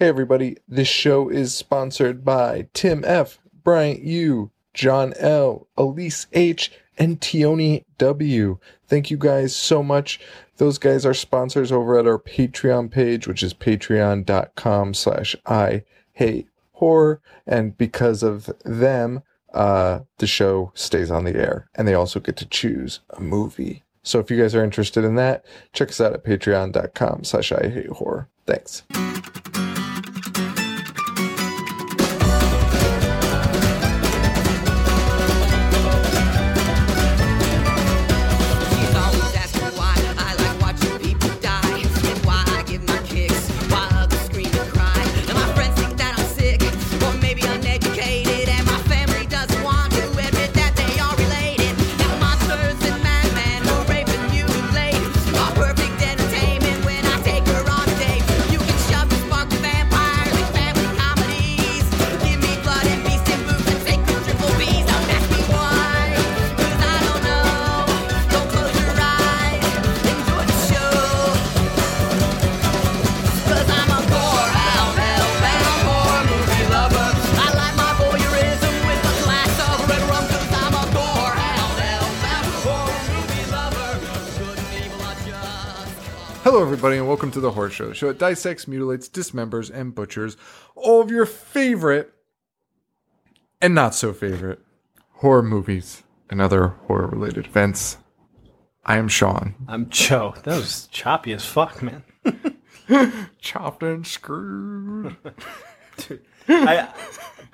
Hey, everybody. This show is sponsored by Tim F., Bryant U., John L., Elise H., and Tioni W. Thank you guys so much. Those guys are sponsors over at our Patreon page, which is patreon.com slash I hate horror. And because of them, uh, the show stays on the air. And they also get to choose a movie. So if you guys are interested in that, check us out at patreon.com slash I hate horror. Thanks. The Show, that dissects, mutilates, dismembers, and butchers all of your favorite and not so favorite horror movies and other horror related events. I am Sean. I'm Joe. That was choppy as fuck, man. Chopped and screwed. I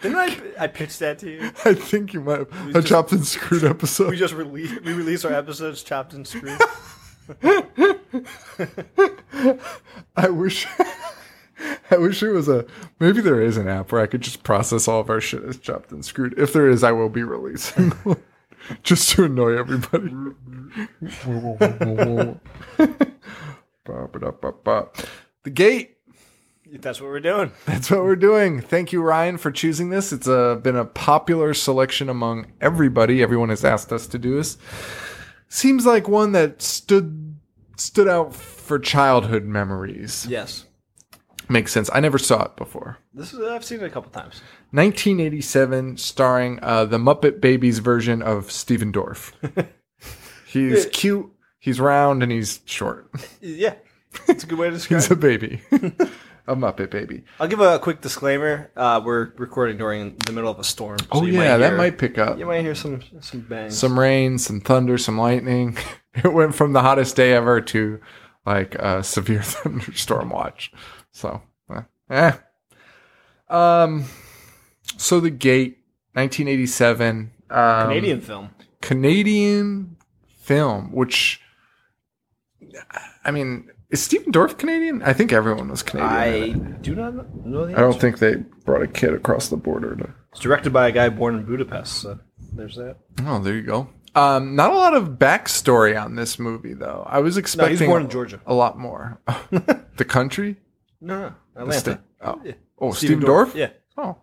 didn't I I pitched that to you. I think you might have a just- chopped and screwed episode. We just release we release our episodes chopped and screwed. I wish. I wish there was a maybe there is an app where I could just process all of our shit as chopped and screwed. If there is, I will be releasing just to annoy everybody. The gate. That's what we're doing. That's what we're doing. Thank you, Ryan, for choosing this. It's uh been a popular selection among everybody. Everyone has asked us to do this. Seems like one that stood stood out for childhood memories. Yes. Makes sense. I never saw it before. This is I've seen it a couple times. 1987, starring uh, the Muppet Babies version of Stephen Dorff. He's cute, he's round, and he's short. Yeah. It's a good way to describe He's a baby, a Muppet baby. I'll give a quick disclaimer. Uh, we're recording during the middle of a storm. so Oh you yeah, that hear- might pick up. you might hear some some bangs. Some rain, some thunder, some lightning. It went from the hottest day ever to like a severe thunderstorm watch. So, eh. eh. Um, so the gate, 1987. Um, Canadian film. Canadian film, which I mean, is Stephen Dorff Canadian? I think everyone was Canadian. I do not know the I don't think they brought a kid across the border to. It's directed by a guy born in Budapest. So there's that. Oh, there you go. Um, not a lot of backstory on this movie, though. I was No, expecting he's born in Georgia. a lot more. the country, No, no, Atlanta. Oh, Yeah. oh, Stephen Dorff. Yeah. Oh,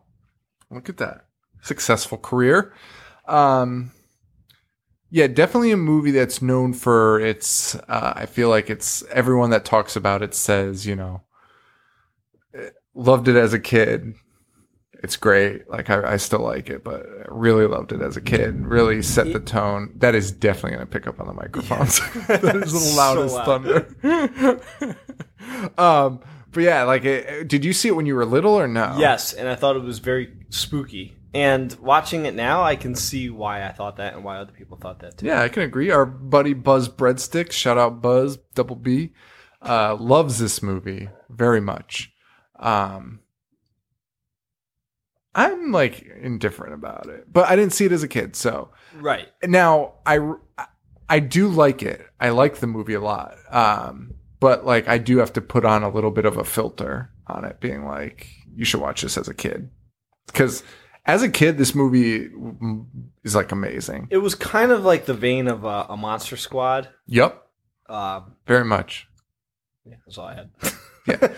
look at that successful career. Um, yeah, definitely a movie that's known for its. Uh, I feel like it's everyone that talks about it says, you know, eh, loved it as a kid. It's great. Like I, I still like it, but I really loved it as a kid. Really set the tone. That is definitely going to pick up on the microphones. that is the So loudest loud. thunder. um, but yeah, like, it, did you see it when you were little or no? Yes, and I thought it was very spooky. And watching it now, I can see why I thought that and why other people thought that too. Yeah, I can agree. Our buddy Buzz Breadstick, shout out Buzz, double B, uh, loves this movie very much. Um, I'm like indifferent about it, but I didn't see it as a kid. So Right. now I, I do like it. I like the movie a lot. Um, but like I do have to put on a little bit of a filter on it, being like, you should watch this as a kid. Because as a kid, this movie mm, is like amazing. It was kind of like the vein of uh, a Monster Squad. Yep. Um, Very much. yeah, that's all I had. Yeah.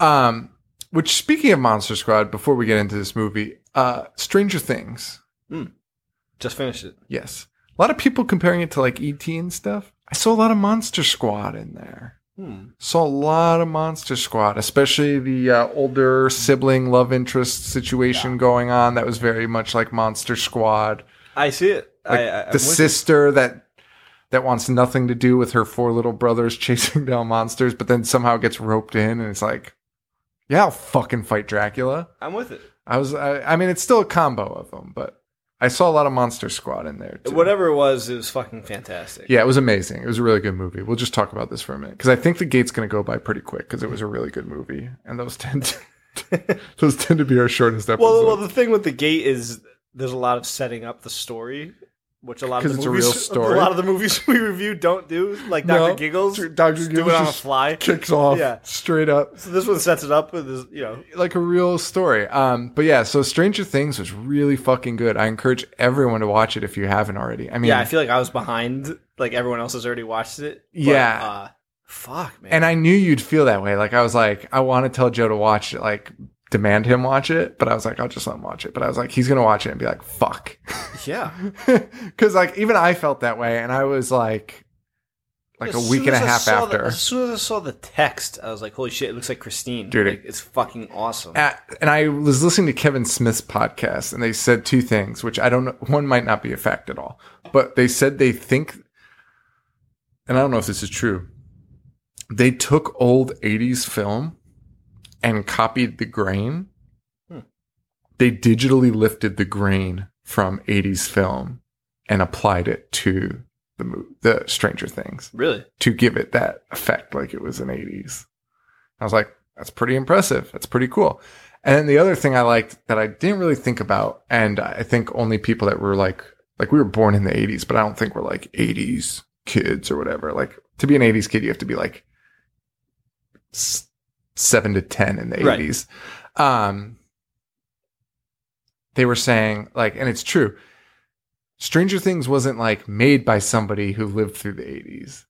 um, which speaking of Monster Squad, before we get into this movie, uh, Stranger Things. Just finished it. Yes. A lot of people comparing it to like ET and stuff. I saw a lot of Monster Squad in there. Hmm. Saw a lot of Monster Squad, especially the uh, older sibling love interest situation going on. That was very much like Monster Squad. I see it. Like I, I, the sister that that wants nothing to do with her four little brothers chasing down monsters, but then somehow gets roped in, and it's like, yeah, I'll fucking fight Dracula. I'm with it. I was, I, I mean, it's still a combo of them, but I saw a lot of Monster Squad in there. Too. Whatever it was, it was fucking fantastic. Yeah, it was amazing. It was a really good movie. We'll just talk about this for a minute because I think the gate's going to go by pretty quick because it was a really good movie, and those tend to, those tend to be our shortest episodes. Well, well, the thing with the gate is there's a lot of setting up the story, which a lot of the it's a real story. A lot of the movies we review don't do, like Doctor No, Giggles. Dr. Giggles do it on just fly. kicks off Yeah. straight up. So this one sets it up with this, you know. like a real story. Um, but yeah, so Stranger Things was really fucking good. I encourage everyone to watch it if you haven't already. I mean, Yeah, I feel like I was behind. Like everyone else has already watched it. but, Yeah. uh, fuck, man. and I knew you'd feel that way. Like I was like, I want to tell Joe to watch it, like demand him watch it, but I was like, I'll just let him watch it. But I was like, he's gonna watch it and be like, fuck, yeah, because like even I felt that way, and I was like, like As a week and a half saw the- after. as soon as I saw the text, I was like, "Holy shit! It looks like Christine, Dude, Like, it's fucking awesome." At, and I was listening to Kevin Smith's podcast, and they said two things, which I don't know. One might not be a fact at all, but they said they think, and I don't know if this is true. They took old '80s film and copied the grain. Hmm. They digitally lifted the grain from '80s film and applied it to the mo- the Stranger Things really? to give it that effect like it was in 80s. I was like, that's pretty impressive. That's pretty cool. And then the other thing I liked that I didn't really think about, and I think only people that were like, like we were born in the 80s, but I don't think we're like 80s kids or whatever. Like to be an 80s kid, you have to be like seven to 10 in the Right. 80s. Um, they were saying like, and it's true. Stranger Things wasn't like made by somebody who lived through the 80s,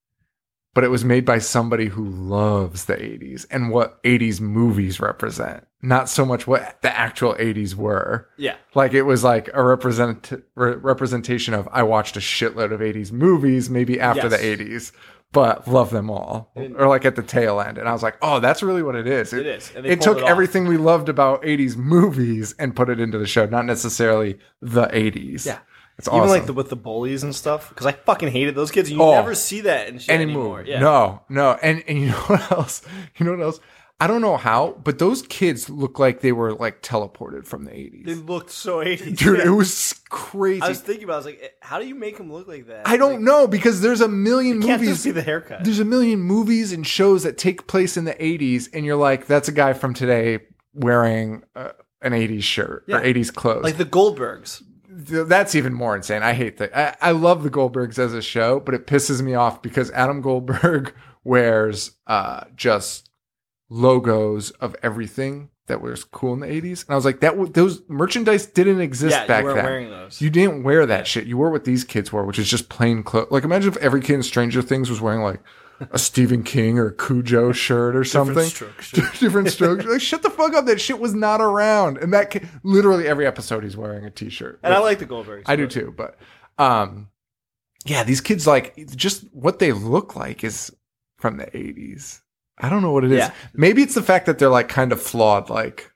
but it was made by somebody who loves the 80s and what 80s movies represent, not so much what the actual 80s were. Yeah, Like it was like a represent re- representation of I watched a shitload of 80s movies maybe after Yes. the 80s, but love them all. Or like at the tail end. And I was like, "Oh, that's really what it is." it is. And It took off. everything we loved about 80s movies and put it into the show, not necessarily the 80s. Yeah. It's Even awesome. like the with the bullies and stuff, because I fucking hated those kids. You Oh. never see that in shit anymore. anymore. Yeah. No, no. And and you know what else? You know what else? I don't know how, but those kids look like they were like teleported from the 80s. they looked so 80s. Dude, Yeah. it was crazy. I was thinking about. it, I was like, eh, how do you make them look like that? I don't Like, know because there's a million Can't movies. just be the haircut. there's a million movies and shows that take place in the 80s, and you're like, that's a guy from today wearing uh, an 80s shirt Yeah. or 80s clothes. Like the Goldbergs. That's even more insane. I hate that. I, I love the Goldbergs as a show, but it pisses me off because Adam Goldberg wears uh, just logos of everything that was cool in the 80s. And I was like, that w- those merchandise didn't exist Yeah, back you weren't then. wearing those. You didn't wear that shit. You wore what these kids wore, which is just plain clothes. Like imagine if every kid in Stranger Things was wearing like a Stephen King or Cujo shirt or something. strokes. Different strokes. Like shut the fuck up. That shit was not around. And that literally every episode he's wearing a t-shirt. And I like the Goldbergs. I do too, but um yeah, these kids like just what they look like is from the 80s. I don't know what it is. Yeah. Maybe it's the fact that they're like kind of flawed like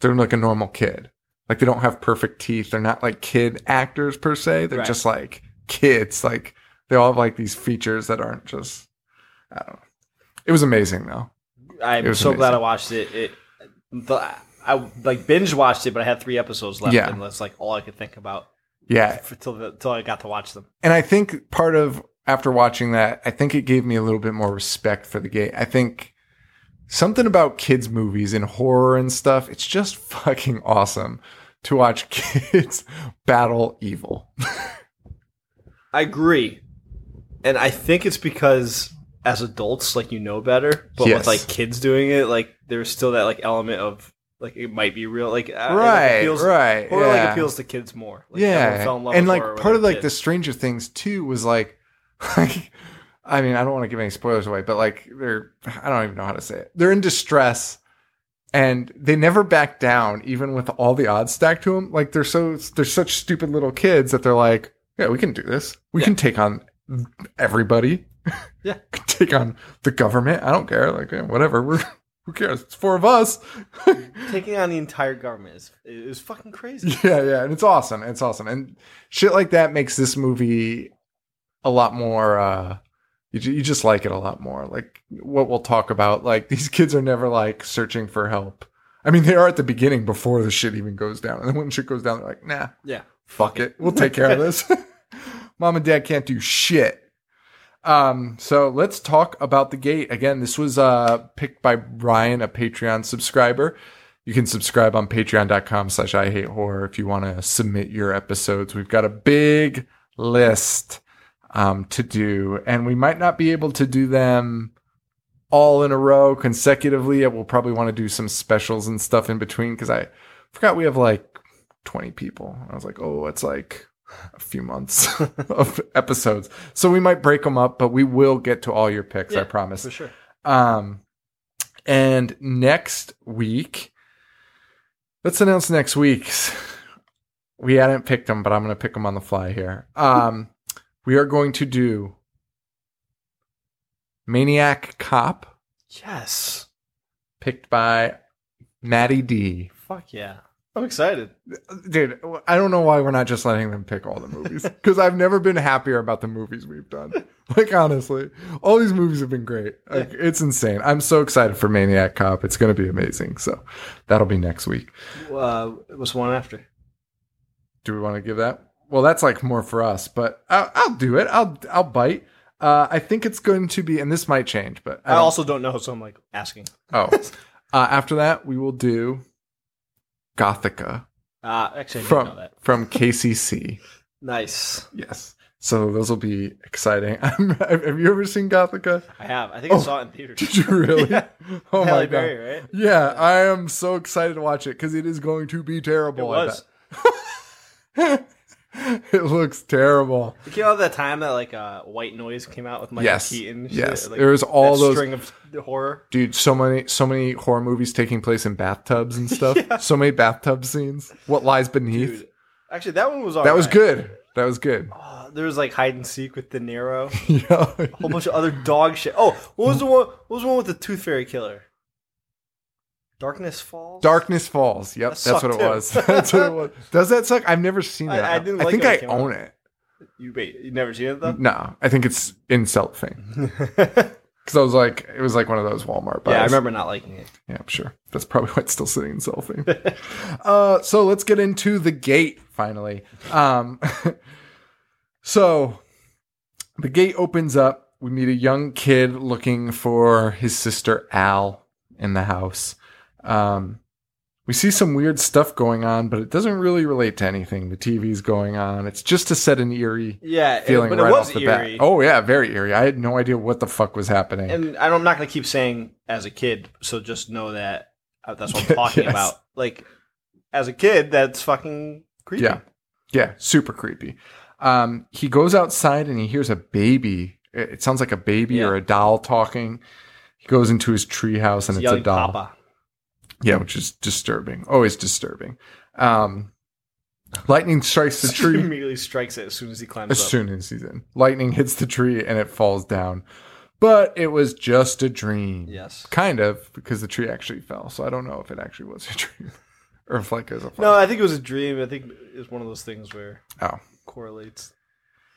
they're like a normal kid. Like they don't have perfect teeth. They're not like kid actors per se. They're Right. just like kids. Like they all have like these features that aren't just I don't know. It was amazing though. I'm so glad. I watched it. It, the, I like binge watched it, but I had three episodes left, Yeah. and that's like all I could think about Yeah. the, till I got to watch them. And I think part of after watching that, I think it gave me a little bit more respect for the gate. I think something about kids movies and horror and stuff, it's just fucking awesome to watch kids battle evil. I agree, and I think it's because as adults, like you know better, but Yes. with like kids doing it, like there's still that like element of like it might be real, like uh, it, right, appeals, right. or yeah. like appeals to kids more. Like, yeah. fell in love And like part of like the. Stranger Things too was like like I mean, I don't want to give any spoilers away, but like they're I don't even know how to say it. They're in distress and they never back down even with all the odds stacked to them. Like they're so they're such stupid little kids that they're like, yeah, we can do this. We Yeah. can take on everybody. Yeah. take on the government. I don't care. Like eh, whatever. We're who cares? It's four of us. Taking on the entire government is is fucking crazy. yeah, yeah, and it's awesome. It's awesome, and shit like that makes this movie a lot more. uh you, you just like it a lot more. Like what we'll talk about. Like these kids are never like searching for help. I mean, they are at the beginning before the shit even goes down, and then when shit goes down, they're like, nah, Yeah. fuck it. We'll take care of this. Mom and dad can't do shit. Um, so let's talk about the gate. Again, this was uh picked by Ryan, a Patreon subscriber. You can subscribe on patreon.com slash I hate horror if you want to submit your episodes. We've got a big list um to do, and we might not be able to do them all in a row consecutively. We'll probably want to do some specials and stuff in between because I forgot we have like 20 people. I was like, oh, it's like a few months of episodes. So we might break them up, but we will get to all your picks, I Yeah, promise. For sure. Um, and next week, let's announce next week's. We hadn't picked them, but I'm going to pick them on the fly here. Um, we are going to do Maniac Cop, Yes. picked by Maddie D. Fuck yeah. I'm excited. Dude, I don't know why we're not just letting them pick all the movies because I've never been happier about the movies we've done. Like honestly, all these movies have been great. Like it's insane. I'm so excited for Maniac Cop. It's going to be amazing. So that'll be next week. Uh, what's the one after? Do we want to give that? Well, that's like more for us, but I'll, I'll do it. I'll I'll bite. Uh, I think it's going to be, and this might change, but I I don't- also don't know, so I'm like asking. oh, uh, after that we will do Gothika Uh, actually, I didn't know from that. from KCC. Nice. Yes. So those will be exciting. Have you ever seen Gothika? I have. I think I Oh, saw it in theaters. Did you really? Yeah. Oh Halle my god. Berry, right? Yeah, I am so excited to watch it because it is going to be terrible. I was. it looks terrible. Came out at that time that like uh, White Noise came out with Michael Yes. Keaton. and Yes. shit, like, There was all those- string of horror. Dude, so many so many horror movies taking place in bathtubs and stuff. So many bathtub scenes. What lies beneath? Dude. Actually, that one was all that was good. That was good. Uh, there was like hide and seek with De Niro. yeah. A whole bunch of other dog shit. Oh, what was the one? What was the one with the Tooth Fairy killer? Darkness Falls. Darkness Falls. Yep, That that's what it too. was. that's what it was. Does that suck? I've never seen I- that. I didn't like think it I came out. own it. You wait. You never seen it though. No, I think it's in cellophane. Because I was like, it was like one of those Walmart buys. yeah, I remember not liking it. Yeah, I'm sure. That's probably why it's still sitting in cellophane. uh, so let's get into the gate finally. Um, so the gate opens up. We meet a young kid looking for his sister Al in the house. Um, we see some weird stuff going on, but it doesn't really relate to anything. The TV's going on. It's just to set an eerie Yeah, feeling but right it was off the eerie. bat. Oh yeah, very eerie. I had no idea what the fuck was happening. and I don't- I'm not going to keep saying as a kid, so just know that uh, that's what I'm talking Yes. about. Like, as a kid, that's fucking creepy. Yeah. Yeah, super creepy. Um, he goes outside and he hears a baby. It sounds like a baby Yeah. or a doll talking. He goes into his treehouse and it's a doll. Papa. Yeah, which is disturbing. Always disturbing. Um, lightning strikes the tree. He immediately strikes it as soon as he climbs as up. soon as he's in. Lightning hits the tree and it falls down. But it was just a dream. Yes. Kind of, because the tree actually fell. So I don't know if it actually was a dream. or if like it was a No, I think it was a dream. I think it's one of those things where Oh. correlates.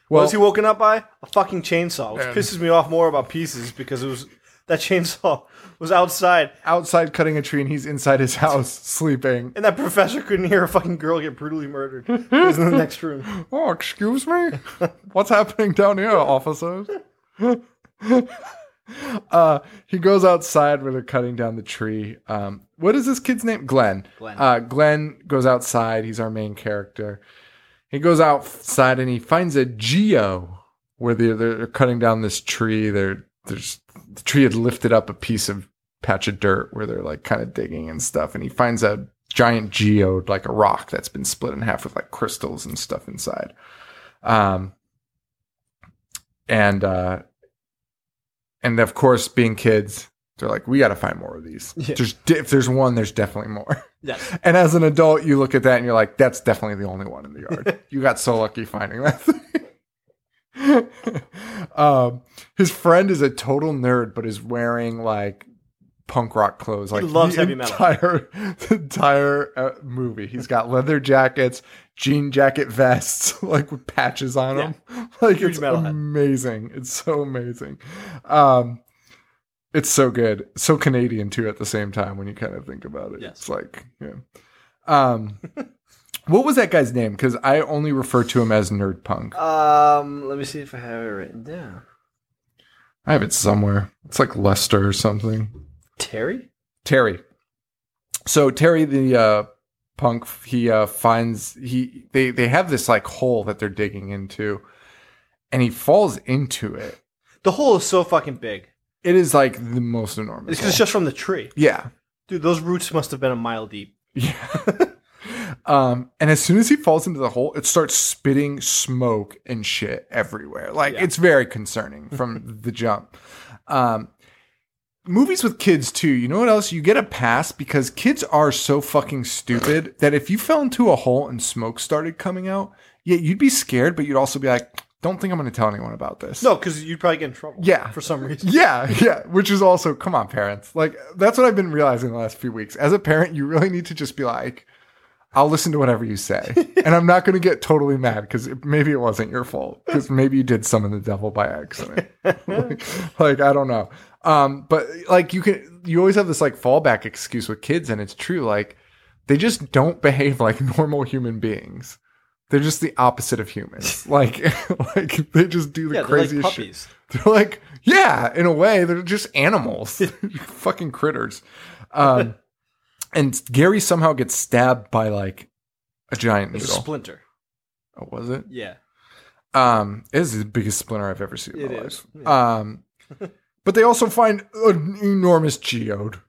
Well, what was he woken up by? A fucking chainsaw, which pisses me off more about pieces because it was that chainsaw was outside outside cutting a tree and he's inside his house sleeping. and that professor couldn't hear a fucking girl get brutally murdered. He was in the next room. Oh, excuse me? What's happening down here, officers? uh, he goes outside where they're cutting down the tree. Um, what is this kid's name? Glenn. Glenn. Uh, Glenn goes outside. He's our main character. He goes outside and he finds a geo where they're, they're cutting down this tree. They're, there's the tree had lifted up a piece of patch of dirt where they're like kind of digging and stuff. And he finds a giant geode, like a rock that's been split in half with like crystals and stuff inside. Um, and, uh, and of course, being kids, they're like, we got to find more of these. Yeah. There's, if there's one, there's definitely more. Yes. And as an adult, you look at that and you're like, that's definitely the only one in the yard. you got so lucky finding that thing. um, his friend is a total nerd, but is wearing like punk rock clothes. Like he loves the heavy metal. entire, The entire uh, movie. He's got leather jackets, jean jacket vests, like with patches on them. Like Huge it's amazing. It's so amazing. Um, it's so good, so Canadian too. At the same time, when you kind of think about it, Yes. it's like yeah. Um, what was that guy's name? Because I only refer to him as Nerd Punk. Um, let me see if I have it written down. I have it somewhere. It's like Lester or something. Terry? Terry. So Terry, the uh, punk, he uh, finds he they they have this like hole that they're digging into, and he falls into it. The hole is so fucking big. It is like the most enormous. It's hole. just from the tree. yeah, Dude, those roots must have been a mile deep. yeah. um, and as soon as he falls into the hole, it starts spitting smoke and shit everywhere. Like Yeah. it's very concerning from the jump. Um, movies with kids too. You know what else? You get a pass because kids are so fucking stupid that if you fell into a hole and smoke started coming out, yeah, you'd be scared, but you'd also be like, "Don't think I'm going to tell anyone about this." No, because you'd probably get in trouble. Yeah. For some reason. Yeah, yeah, which is also, come on, parents. Like, that's what I've been realizing the last few weeks. As a parent, you really need to just be like, I'll listen to whatever you say. and I'm not going to get totally mad because maybe it wasn't your fault. Because maybe you did summon the devil by accident. like, like, I don't know. Um, but like, you can, you always have this like fallback excuse with kids, and it's true. Like, they just don't behave like normal human beings. They're just the opposite of humans. Like, like they just do the Yeah, they're like craziest shit. They're like, yeah, in a way, they're just animals, fucking critters. Um, and Gary somehow gets stabbed by like a giant It's a splinter. oh, was it? Yeah. Um, it is the biggest splinter I've ever seen in It my is, life. Um, but they also find an enormous geode,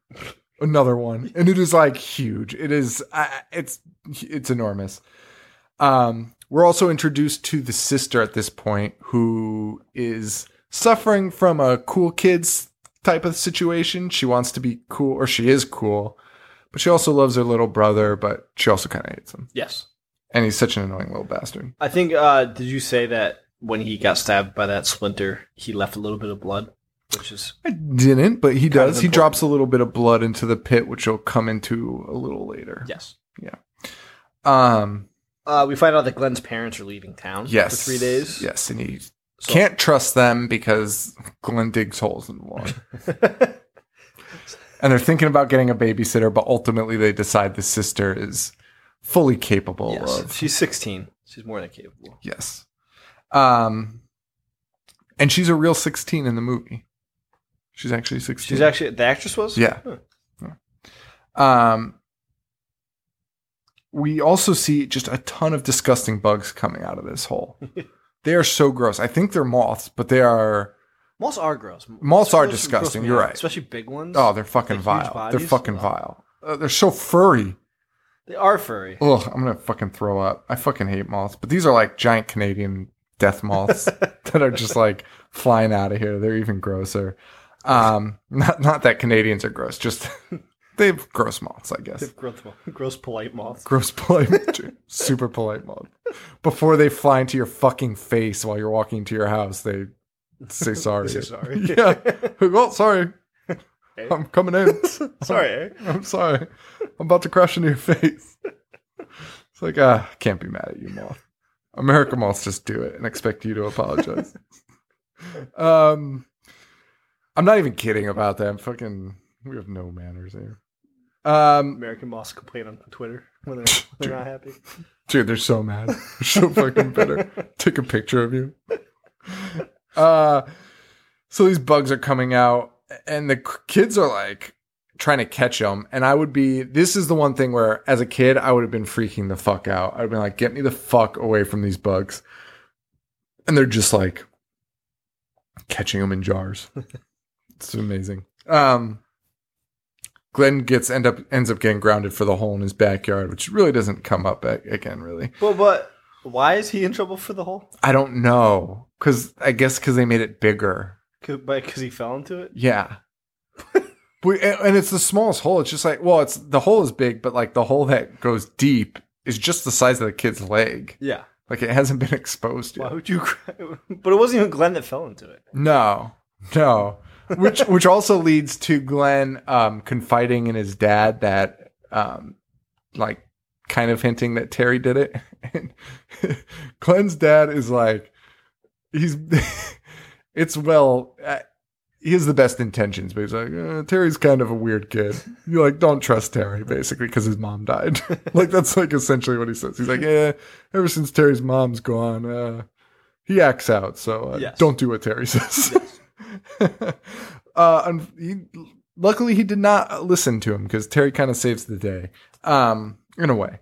another one, and it is like huge. It is, uh, it's, it's enormous. Um, we're also introduced to the sister at this point who is suffering from a cool kids type of situation. She wants to be cool, or she is cool, but she also loves her little brother, but she also kind of hates him. Yes. And he's such an annoying little bastard. I think, uh, did you say that when he got stabbed by that splinter, he left a little bit of blood? Which is. I didn't, but he does. He drops a little bit of blood into the pit, which he'll come into a little later. Yes. Yeah. Um. Uh, we find out that Glenn's parents are leaving town Yes. for three days. Yes, and he So- can't trust them because Glenn digs holes in the lawn. and they're thinking about getting a babysitter, but ultimately they decide the sister is fully capable yes. of. She's 16. She's more than capable. Yes. Um. And she's a real sixteen in the movie. She's actually sixteen. She's actually. The actress was? Yeah. Huh. Um, we also see just a ton of disgusting bugs coming out of this hole. they are so gross. I think they're moths, but they are. Moths are gross. Moths are disgusting, you're right. Especially big ones. Oh, they're fucking vile. They're fucking Ugh. vile. Uh, they're so furry. They are furry. Ugh, I'm gonna fucking throw up. I fucking hate moths. But these are like giant Canadian death moths that are just like flying out of here. They're even grosser. Um, not not that Canadians are gross. Just they have gross moths, I guess. gross, gross polite moths. gross polite, super polite moth. Before they fly into your fucking face while you're walking to your house, they say sorry. Say sorry. yeah. Oh, sorry. I'm coming in. Sorry. eh? I'm sorry. I'm about to crash into your face. It's like, ah, can't be mad at you, moth. American moths just do it and expect you to apologize. um, I'm not even kidding about that. I'm fucking, we have no manners here. Um, American moths complain on Twitter when they're, when they're not happy. Dude, they're so mad. They're so fucking bitter. Take a picture of you. Uh, so these bugs are coming out, and the kids are like trying to catch them. And I would be, this is the one thing where as a kid, I would have been freaking the fuck out. I'd have been like, get me the fuck away from these bugs. And they're just like catching them in jars. it's amazing. Um, Glenn gets end up ends up getting grounded for the hole in his backyard, which really doesn't come up again. Really, Well, but why is he in trouble for the hole? I don't know because I guess because they made it bigger. Because he fell into it? Yeah, and it's the smallest hole. It's just like well, it's the hole is big, but like the hole that goes deep is just the size of the kid's leg. Yeah. Like it hasn't been exposed Why yet. would you? cry? But it wasn't even Glenn that fell into it. No, no. Which which also leads to Glenn um, confiding in his dad that um, like kind of hinting that Terry did it. And Glenn's dad is like he's it's well uh, he has the best intentions, but he's like uh, Terry's kind of a weird kid. You like don't trust Terry basically because his mom died. like that's like essentially what he says. He's like, yeah, ever since Terry's mom's gone, uh, he acts out. So uh, Yes. don't do what Terry says. uh, and he, luckily, he did not listen to him because Terry kind of saves the day, um, in a way.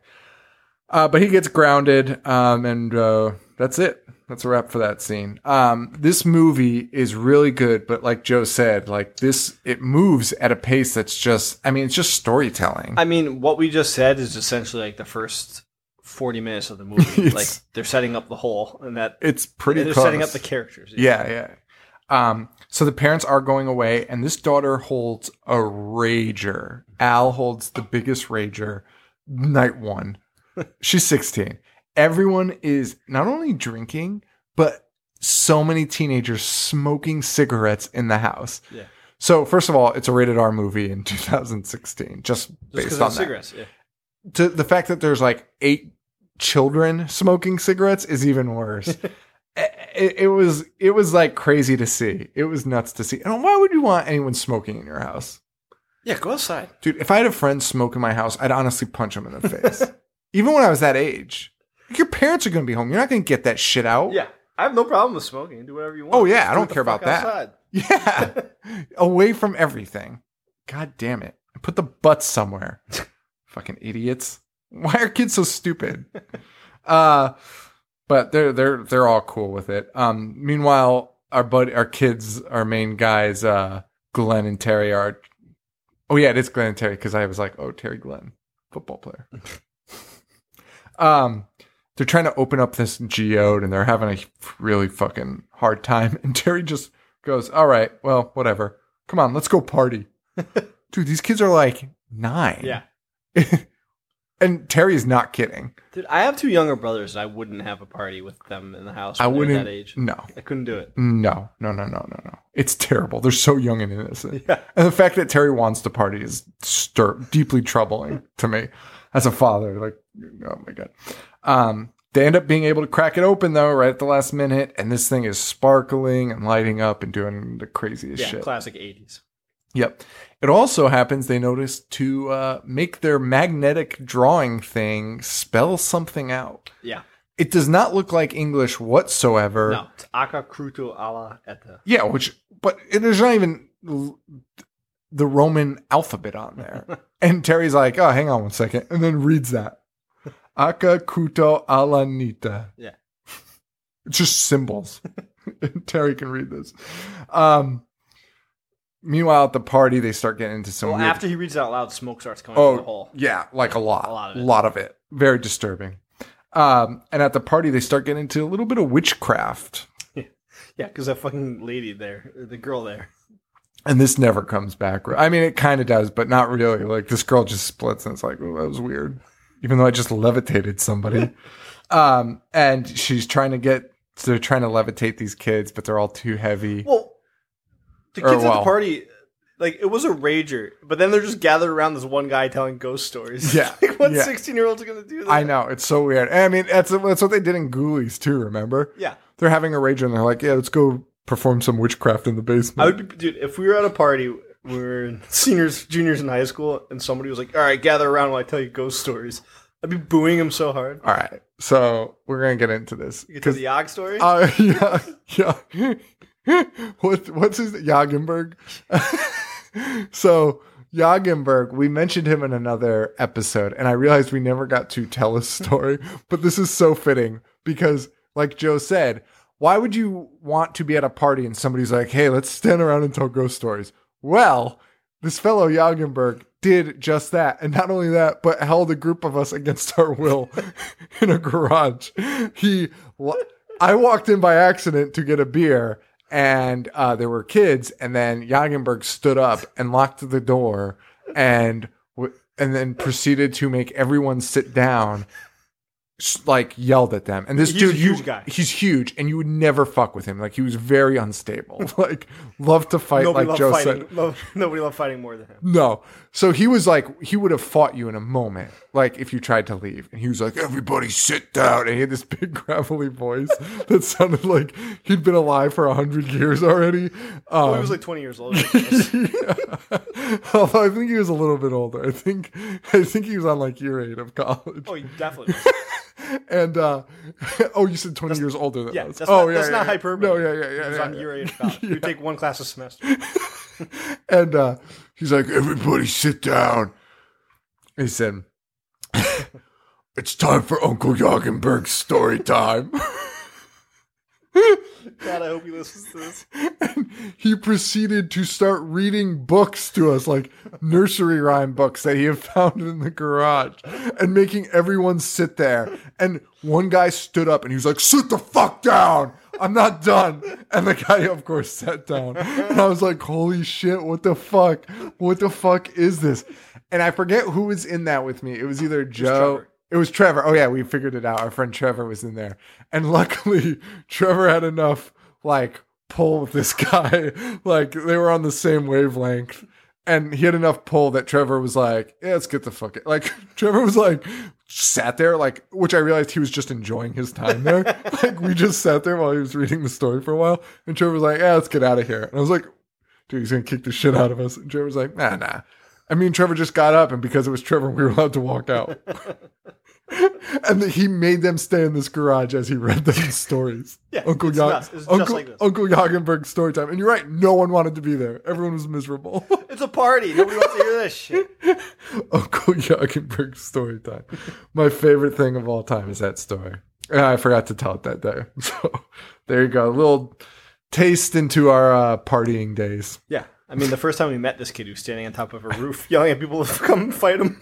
Uh, but he gets grounded, um, and uh, that's it. That's a wrap for that scene. Um, this movie is really good, but like Joe said, like this, it moves at a pace that's just, I mean, it's just storytelling. I mean, what we just said is essentially like the first forty minutes of the movie. Like they're setting up the whole, and that it's pretty. they're close. setting up the characters. Yeah, yeah. Um, so the parents are going away, and this daughter holds a rager. Al holds the biggest rager. Night one. She's 16. Everyone is not only drinking, but so many teenagers smoking cigarettes in the house. Yeah. So first of all, it's a rated R movie in 2016, just, just based on of that cigarettes. Yeah. to the fact that there's like eight children smoking cigarettes is even worse. it, it was it was like crazy to see. It was nuts to see. And why would you want anyone smoking in your house, Yeah, go outside. dude? If I had a friend smoke in my house, I'd honestly punch him in the face. even when I was that age, your parents are going to be home. You're not going to get that shit out. Yeah, I have no problem with smoking. Do whatever you want. Oh, yeah, I Do don't care about that. outside. Yeah. Away from everything. God damn it. Put the butts somewhere. Fucking idiots. Why are kids so stupid? uh but they're they're they're all cool with it. Um meanwhile our bud our kids, our main guys, uh Glenn and Terry are Oh yeah, it is Glenn and Terry because I was like, oh Terry Glenn, football player. um they're trying to open up this geode and they're having a really fucking hard time. And Terry just goes, All right, well, whatever. Come on, let's go party. Dude, these kids are like nine. Yeah, and Terry's not kidding. dude, I have two younger brothers. and I wouldn't have a party with them in the house. I wouldn't. that age. No, I couldn't do it. no, no, no, no, no, no. It's terrible. They're so young and innocent. Yeah. And the fact that Terry wants to party is stir- deeply troubling to me as a father. Like, oh my God. Um, they end up being able to crack it open though, right at the last minute. And this thing is sparkling and lighting up and doing the craziest Yeah, shit. classic '80s. Yep. It also happens they notice to uh, make their magnetic drawing thing spell something out. Yeah, It does not look like English whatsoever. no, it's Aka Cruto alla Eta. Yeah, which, but it- there's not even the Roman alphabet on there. and Terry's like, oh, hang on one second, and then reads that. Aka kuto alanita. Yeah. It's just symbols. Terry can read this. Um, meanwhile, at the party, they start getting into some Well, weird- after he reads it out loud, smoke starts coming from the Oh, hole. yeah, like a lot. A lot of it. lot of it. Very disturbing. Um, and at the party, they start getting into a little bit of witchcraft. Yeah, because that fucking lady there, the girl there. And this never comes back. I mean, it kind of does, but not really. Like this girl just splits, and it's like, oh, that was weird. Even though I just levitated somebody. um, and she's trying to get. So they're trying to levitate these kids, but they're all too heavy. Well, the Or, kids at well- the party, like it was a rager, but then they're just gathered around this one guy telling ghost stories. Yeah, like what yeah. sixteen-year-olds are gonna do that? I know it's so weird. And I mean, that's that's what they did in Ghoulies too. Remember? Yeah, They're having a rager and they're like, "Yeah, let's go perform some witchcraft in the basement." I would be, dude. If we were at a party, we were seniors, juniors in high school, and somebody was like, "All right, gather around while I tell you ghost stories," I'd be booing him so hard. All right, so we're gonna get into this You get to the Yog story. uh, yeah, yeah. what what's his Jagenberg? so Jagenberg, we mentioned him in another episode, and I realized we never got to tell his story, but this is so fitting because, like Joe said, why would you want to be at a party and somebody's like, "Hey, let's stand around and tell ghost stories"? Well, this fellow Jagenberg did just that, and not only that, but held a group of us against our will in a garage. He, I walked in by accident to get a beer, and uh, there were kids, and then Jagenberg stood up and locked the door, and and then proceeded to make everyone sit down. Like yelled at them. And this He's dude, you, guy. He's huge, and you would never fuck with him. Like he was very unstable. like loved to fight, Nobody like loved Joe fighting. said. lo- nobody loved fighting more than him. No. So he was like, he would have fought you in a moment, like if you tried to leave. And he was like, everybody sit down. And he had this big gravelly voice that sounded like he'd been alive for a hundred years already. Um, Well, he was like 20 years old. I. Although I think he was a little bit older. I think I think he was on like year eight of college. oh, he definitely. Was. And uh oh, you said twenty years older than Yeah, us. that's oh not, yeah, that's yeah, not yeah. hyperbole. No, yeah, yeah, yeah. He was yeah, on year eight of college. You take one class a semester. And uh he's like, everybody sit down. He said, It's time for Uncle Jagenberg's story time. God, I hope he listens to this. he proceeded to start reading books to us, like nursery rhyme books that he had found in the garage, and making everyone sit there. And one guy stood up and he was like, Sit the fuck down. I'm not done. And the guy, of course, sat down. And I was like, Holy shit, what the fuck? What the fuck is this? And I forget who was in that with me. It was either Joe. Trevor. It was Trevor. Oh yeah, we figured it out. Our friend Trevor was in there, and luckily Trevor had enough like pull with this guy. like they were on the same wavelength, and he had enough pull that Trevor was like, "Yeah, let's get the fuck it." Like Trevor was like sat there, like which I realized he was just enjoying his time there. like we just sat there while he was reading the story for a while, and Trevor was like, "Yeah, let's get out of here." And I was like, "Dude, he's gonna kick the shit out of us." And Trevor was like, "Nah, nah." I mean, Trevor just got up, and because it was Trevor, we were allowed to walk out. and that he made them stay in this garage as he read them stories. Yeah, Uncle it's. It's just Uncle, like this. Uncle Jagenberg story time. And you're right, no one wanted to be there. Everyone was miserable. It's a party. Nobody wants to hear this shit. Uncle Jagenberg story time. My favorite thing of all time is that story. And I forgot to tell it that day. So there you go. A little taste into our uh, partying days. Yeah. I mean, the first time we met this kid, who's standing on top of a roof yelling at people to come fight him.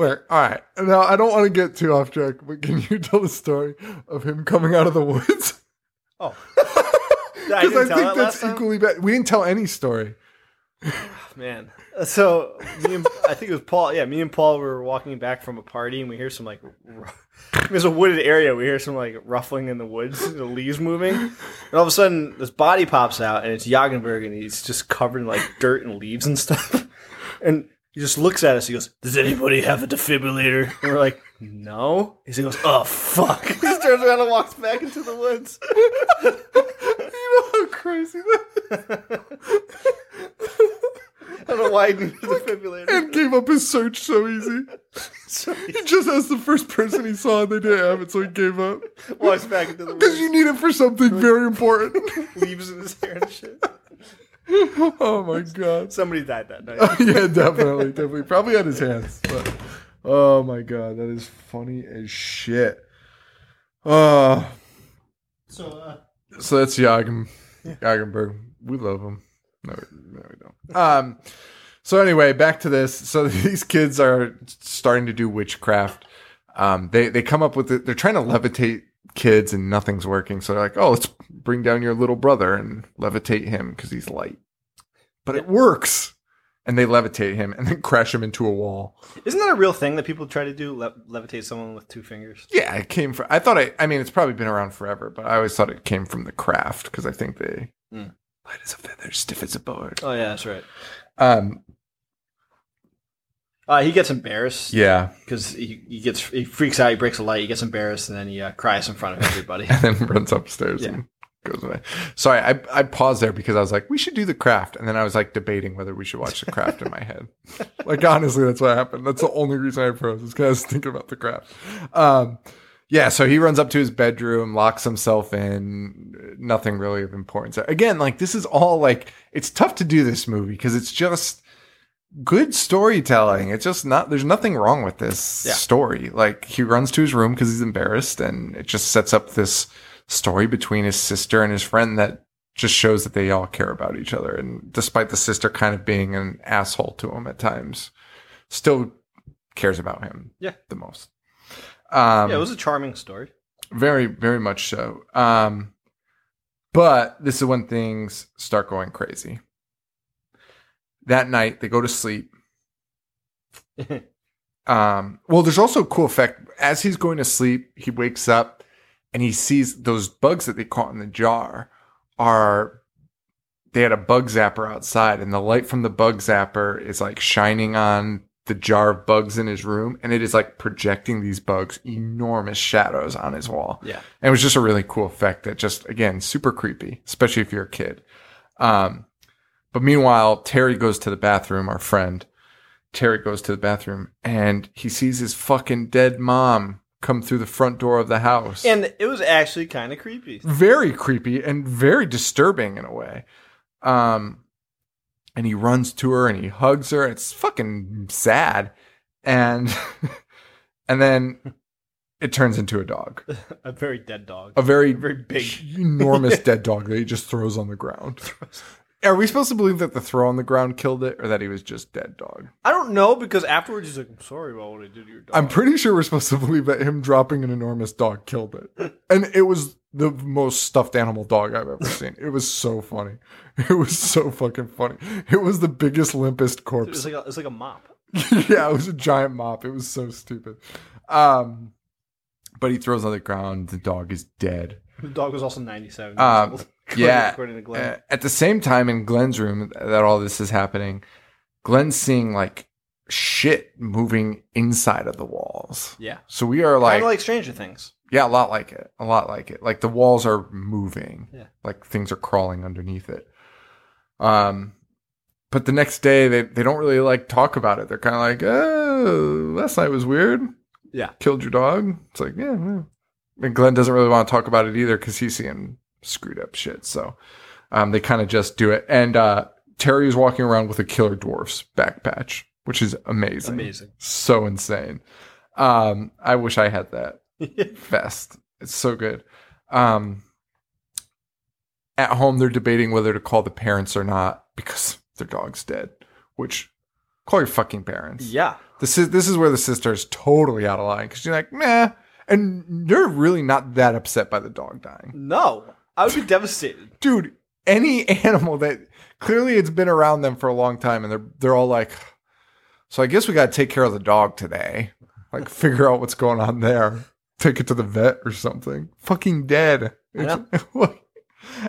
Where, all right. Now, I don't want to get too off track, but can you tell the story of him coming out of the woods? Oh. Because didn't I, think that that's equally bad. We didn't tell any story. Ah, man. So, me and, I think it was Paul. Yeah, me and Paul were walking back from a party, and we hear some like. There's a wooded area. We hear some like ruffling in the woods, the leaves moving, and all of a sudden, this body pops out, and it's Jagenberg, and he's just covered in like dirt and leaves and stuff. And he just looks at us. He goes, "Does anybody have a defibrillator?" And we're like, "No." He goes, "Oh fuck!" He just turns around and walks back into the woods. you know how crazy that I don't know why he needed a defibrillator. and gave up his search so easy. So He he just asked the first person he saw and they didn't have it, so he gave up. walks back into the woods. Because you need it for something very important. leaves in his hair and shit. oh my god. Somebody died that night. yeah, definitely, definitely. Probably had his hands. But oh my god, that is funny as shit. Uh So, uh, so that's Jagen Jagenberg. We love him. No, no, we don't. Um so anyway, back to this. So these kids are starting to do witchcraft. Um they they come up with it, they're trying to levitate kids and nothing's working. So they're like, "Oh, let's bring down your little brother and levitate him cuz he's light." But it works. And they levitate him and then crash him into a wall. isn't that a real thing that people try to do? Le- levitate someone with two fingers? Yeah, it came from. I thought I. I mean, it's probably been around forever, but I always thought it came from the craft because I think they Mm. light as a feather, stiff as a board. Oh yeah, that's right. Um. Uh, he gets embarrassed Yeah, because he, he gets he freaks out. He breaks a light. He gets embarrassed, and then he uh, cries in front of everybody. and then runs upstairs Yeah. and goes away. Sorry, I I paused there because I was like, we should do the craft, and then I was like debating whether we should watch the craft in my head. Like honestly, that's what happened. That's the only reason I froze is because I was thinking about the craft. Um. Yeah, so he runs up to his bedroom, locks himself in. Nothing really of importance. Again, like this is all like it's tough to do this movie because it's just good storytelling. It's just not. There's nothing wrong with this Yeah. story. Like he runs to his room because he's embarrassed, and it just sets up this story between his sister and his friend that just shows that they all care about each other. And despite the sister kind of being an asshole to him at times, still cares about him. Yeah. the most. Um, yeah, it was a charming story. very, very much so. Um, but this is when things start going crazy. That night, they go to sleep. Um, well, there's also a cool effect as he's going to sleep, he wakes up and he sees those bugs that they caught in the jar are they had a bug zapper outside and the light from the bug zapper is like shining on the jar of bugs in his room and it is like projecting these bugs enormous shadows on his wall. Yeah. And it was just a really cool effect that just again super creepy, especially if you're a kid. Um but meanwhile, Terry goes to the bathroom, our friend. Terry goes to the bathroom and he sees his fucking dead mom come through the front door of the house. And it was actually kind of creepy. very creepy and very disturbing in a way. Um and he runs to her and he hugs her. It's fucking sad. And and then it turns into a dog. A very dead dog. A very very big. enormous dead dog that he just throws on the ground. Are we supposed to believe that the throw on the ground killed it or that he was just dead dog? I don't know because afterwards he's like, "I'm sorry about what I did to your dog." I'm pretty sure we're supposed to believe that him dropping an enormous dog killed it. And it was the most stuffed animal dog I've ever seen. It was so funny. It was so fucking funny. It was the biggest, limpest It's corpse. like a, it's like a mop. yeah, it was a giant mop. It was so stupid. Um, but he throws on the ground. The dog is dead. The dog was also 97 years Um, old. yeah. according to Glenn. Uh, at the same time, in Glenn's room, that all this is happening, Glenn's seeing like shit moving inside of the walls. yeah, So we are kind like, of like Stranger Things. yeah, a lot like it. A lot like it. Like the walls are moving. Yeah. Like things are crawling underneath it. Um, but the next day they, they don't really like talk about it. They're kind of like, oh, last night was weird. Yeah. Killed your dog. It's like, yeah. yeah. And Glenn doesn't really want to talk about it either because he's seeing screwed up shit. So, um, they kind of just do it. And, uh, Terry is walking around with a killer dwarfs back patch, which is amazing. Amazing. So insane. Um, I wish I had that vest. It's so good. Um, at home, they're debating whether to call the parents or not because their dog's dead. Which, call your fucking parents. yeah, This is this is where the sister is totally out of line because you're like, meh, and they're really not that upset by the dog dying, no, I would be devastated. dude. Any animal that clearly it's been around them for a long time, and they're they're all like, so I guess we got to take care of the dog today. Like, figure out what's going on there. Take it to the vet or something. Fucking dead. Yeah.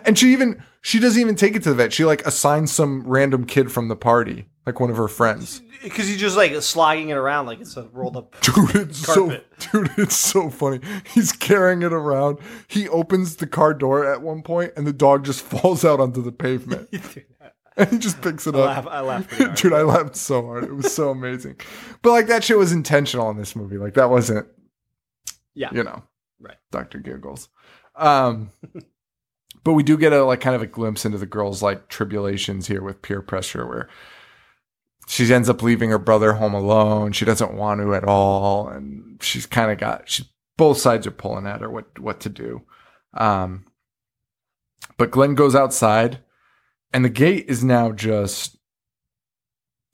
And she even she doesn't even take it to the vet. She like assigns some random kid from the party, like one of her friends. Because he's just like slogging it around like it's a rolled up. Dude, it's Carpet. so dude, it's so funny. He's carrying it around. He opens the car door at one point, and the dog just falls out onto the pavement, and he just picks it I up. laugh. I laugh. pretty hard. Dude, I laughed so hard. It was so amazing. But like that shit was intentional in this movie. Like that wasn't, Yeah. you know, Right. Doctor Giggles. Um, but we do get a like kind of a glimpse into the girl's like tribulations here with peer pressure, where she ends up leaving her brother home alone. She doesn't want to at all, and she's kind of got she both sides are pulling at her what what to do. Um, but Glenn goes outside, and the gate is now just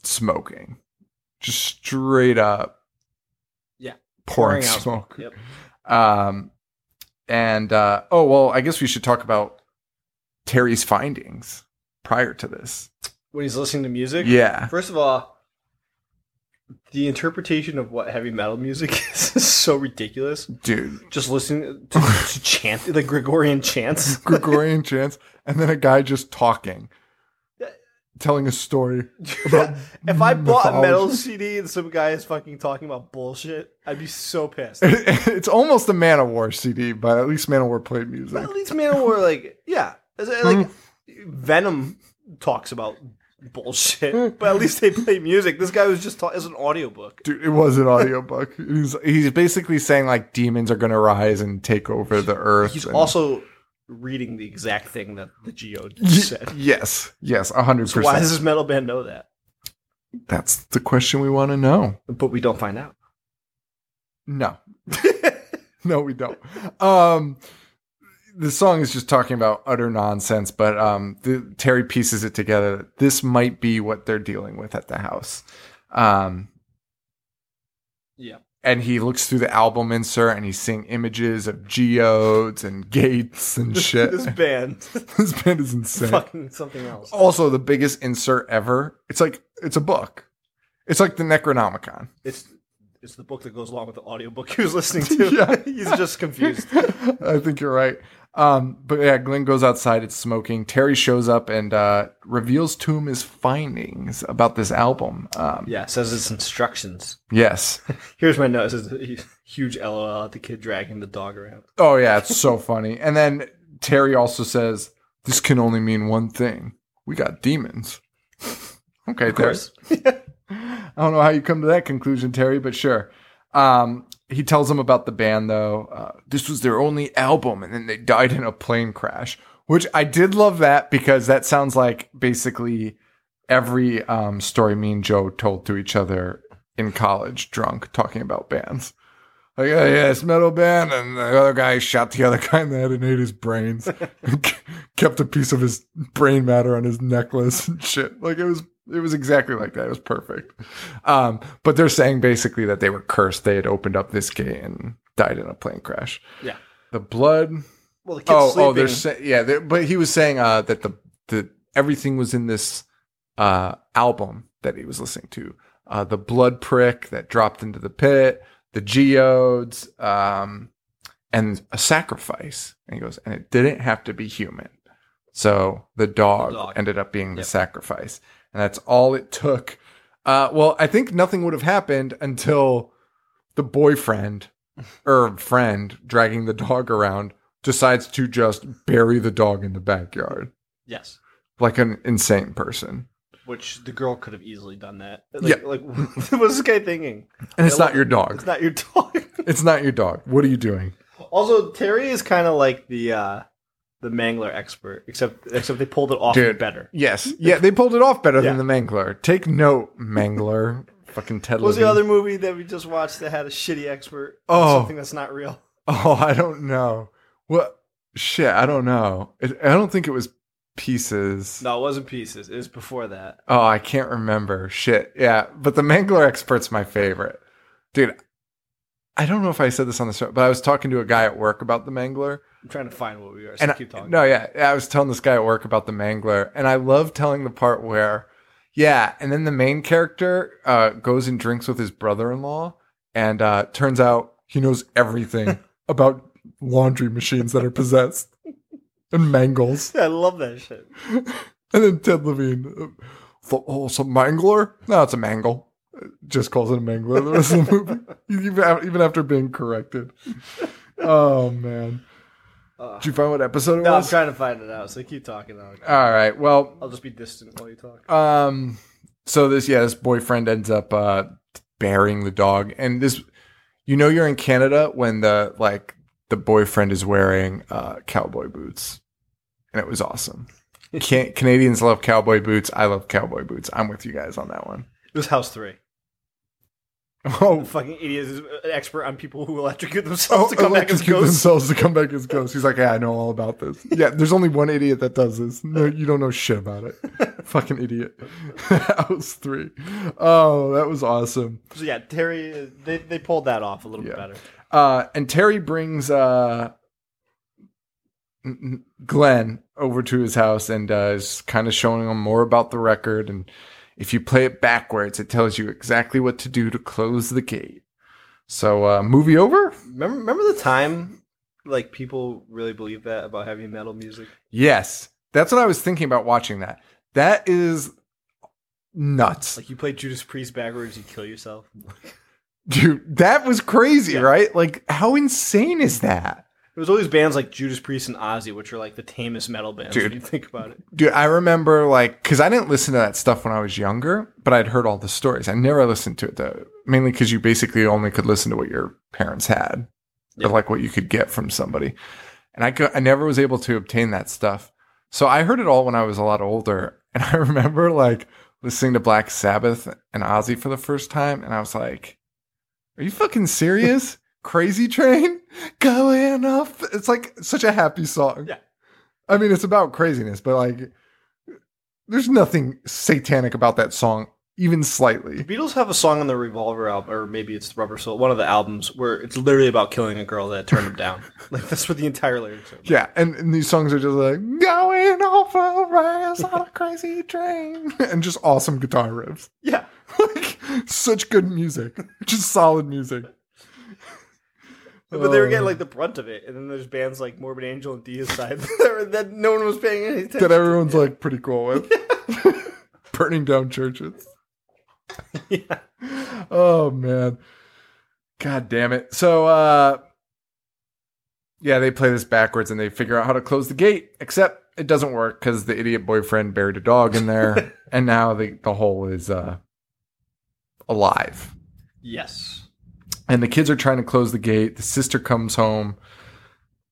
smoking, just straight up, Yeah. pouring, Pouring smoke. Yep. Um, and uh, oh well, I guess we should talk about Terry's findings prior to this. When he's listening to music. Yeah, First of all, the interpretation of what heavy metal music is is so ridiculous. dude. Just listening to, to chant, like Gregorian chants. Gregorian chants, and then a guy just talking, telling a story. If I bought a metal. CD and some guy is fucking talking about bullshit, I'd be so pissed. it's almost a Manowar CD, but at least Manowar played music. But at least Manowar, like, yeah, Is it uh, like hmm. Venom talks about bullshit, hmm. but at least they play music. This guy was just talking as an audiobook. Dude, it was an audiobook. He's he's basically saying like demons are gonna rise and take over the earth. He's and- also reading the exact thing that the Geo Y- said. yes, yes, a hundred So why does this metal band know that? That's the question we want to know. But we don't find out. No, no, we don't. Um, the song is just talking about utter nonsense, but um, the, Terry pieces it together. This might be what they're dealing with at the house. Um, Yeah. and he looks through the album insert and he's seeing images of geodes and gates and shit. this band, this band is insane. fucking something else. Also, the biggest insert ever. It's like it's a book. It's like the Necronomicon. It's it's the book that goes along with the audiobook he was listening to. Yeah. He's just confused. I think you're right. Um, but yeah, Glenn goes outside. It's smoking. Terry shows up and uh, reveals to him his findings about this album. Um, Yeah, says his instructions. Yes. Here's my note. It huge LOL at the kid dragging the dog around. Oh yeah, it's so funny. And then Terry also says, "This can only mean one thing: we got demons." okay, Of course. Terry. I don't know how you come to that conclusion, Terry, but sure. Um, he tells them about the band, though. Uh, this was their only album, and then they died in a plane crash. Which I did love that because that sounds like basically every um, story me and Joe told to each other in college, drunk, talking about bands. Like, oh, yeah, it's metal band, and the other guy shot the other guy in the head and ate his brains. Kept a piece of his brain matter on his necklace and shit. Like it was, it was exactly like that. It was perfect. Um, but they're saying basically that they were cursed. They had opened up this gate and died in a plane crash. Yeah. The blood. Well, the kid's Oh, sleeping. oh, they're say, yeah, they're, but he was saying uh, that the the everything was in this uh, album that he was listening to. Uh, the blood prick that dropped into the pit, the geodes, um, and a sacrifice. And he goes, and it didn't have to be human. So the dog, dog. ended up being the Yep. sacrifice, and that's all it took. Uh, well, I think nothing would have happened until the boyfriend or friend dragging the dog around decides to just bury the dog in the backyard yes. like an insane person. Which the girl could have easily done that. Yeah. Like, what's this guy thinking? And it's I not your dog. It's not your dog. It's not your dog. What are you doing? also, Terry is kind of like the uh the mangler expert, except except they pulled it off Dude. better. Yes. Yeah, they pulled it off better Yeah. than the Mangler. Take note, Mangler. Fucking Ted What was the Levine. other movie that we just watched that had a shitty expert? Oh. something that's not real. Oh, I don't know. What? Shit, I don't know. It, I don't think it was Pieces. No, it wasn't Pieces. It was before that. Oh, I can't remember. Shit. Yeah, but the Mangler expert's my favorite. Dude, I don't know if I said this on the show, but I was talking to a guy at work about the Mangler. I'm trying to find what we are. So and I- keep talking. no, yeah, yeah, I was telling this guy at work about the Mangler, and I love telling the part where, yeah, and then the main character uh, goes and drinks with his brother-in-law, and uh, turns out he knows everything about laundry machines that are possessed and mangles. I love that shit. And then Ted Levine, oh, it's a mangler? No, it's a mangle. Just calls it a mangler the rest of the movie, even after being corrected. Oh man, did you find what episode it was? no, I'm was? trying to find it out. So keep talking. I'll, All right. Well, I'll just be distant while you talk. um, so this yeah, this boyfriend ends up uh burying the dog, and this, you know, you're in Canada when the like the boyfriend is wearing uh cowboy boots, and it was awesome. Can- Canadians love cowboy boots. I love cowboy boots. I'm with you guys on that one. It was House Three. Oh, The fucking idiot is an expert on people who electrocute themselves oh to come back as ghosts. themselves to come back as ghosts. He's like, yeah, I know all about this. Yeah, there's only one idiot that does this. No, you don't know shit about it. Fucking idiot. House three. Oh, that was awesome. So yeah, Terry, they, they pulled that off a little Yeah. bit better. Uh, and Terry brings uh, Glenn over to his house and uh, is kind of showing him more about the record. And if you play it backwards, it tells you exactly what to do to close the gate. So, uh, movie over? Remember, remember the time like people really believe that about heavy metal music? Yes. That's what I was thinking about watching that. That is nuts. Like you play Judas Priest backwards, you kill yourself. Dude, that was crazy, Yeah. right? Like, how insane is that? There's all these bands like Judas Priest and Ozzy, which are like the tamest metal bands Dude. when you think about it. Dude, I remember like because I didn't listen to that stuff when I was younger, but I'd heard all the stories. I never listened to it though, mainly because you basically only could listen to what your parents had, Yeah. or like what you could get from somebody. And I could, I never was able to obtain that stuff. So I heard it all when I was a lot older, and I remember like listening to Black Sabbath and Ozzy for the first time, and I was like, "Are you fucking serious?" Crazy Train going off. It's like such a happy song. Yeah. I mean, it's about craziness, but like, there's nothing satanic about that song, even slightly. The. Beatles have a song on the Revolver album, or maybe it's the Rubber Soul, one of the albums where it's literally about killing a girl that turned him down. Like that's what the entire lyrics are. Yeah, and, and these songs are just like going off a rise on a crazy train, and just awesome guitar riffs. Yeah. like such good music, just solid music. But they were getting Oh. like the brunt of it, and then there's bands like Morbid Angel and Deicide that that no one was paying any attention. that everyone's like pretty cool with. Burning down churches. Yeah. Oh man. God damn it. So uh yeah, they play this backwards and they figure out how to close the gate, except it doesn't work because the idiot boyfriend buried a dog in there, and now the, the hole is uh alive. Yes. And the kids are trying to close the gate. The sister comes home.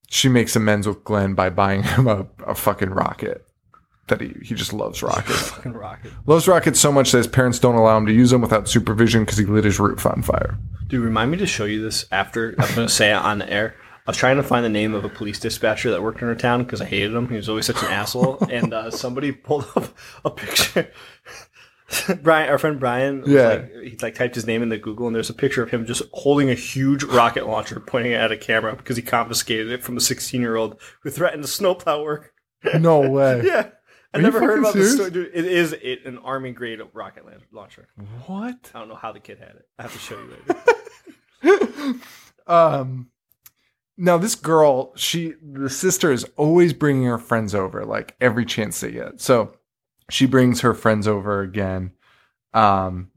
She makes amends with Glenn by buying him a, a fucking rocket. That he, he just loves rockets. Fucking rocket. loves rockets so much that his parents don't allow him to use them without supervision because he lit his roof on fire. Dude, remind me to show you this after. I'm going to say it on the air. I was trying to find the name of a police dispatcher that worked in our town because I hated him. He was always such an asshole. And uh, somebody pulled up a picture. Brian, our friend Brian, was Yeah. like, he like typed his name into Google, and there's a picture of him just holding a huge rocket launcher, pointing it at a camera because he confiscated it from a 16 year old who threatened to snowplow work. No way. Yeah, I Are never heard about serious? this story. Dude, it is it, an army grade rocket launcher. What? I don't know how the kid had it. I have to show you later. um now this girl she the sister is always bringing her friends over like every chance they get so she brings her friends over again um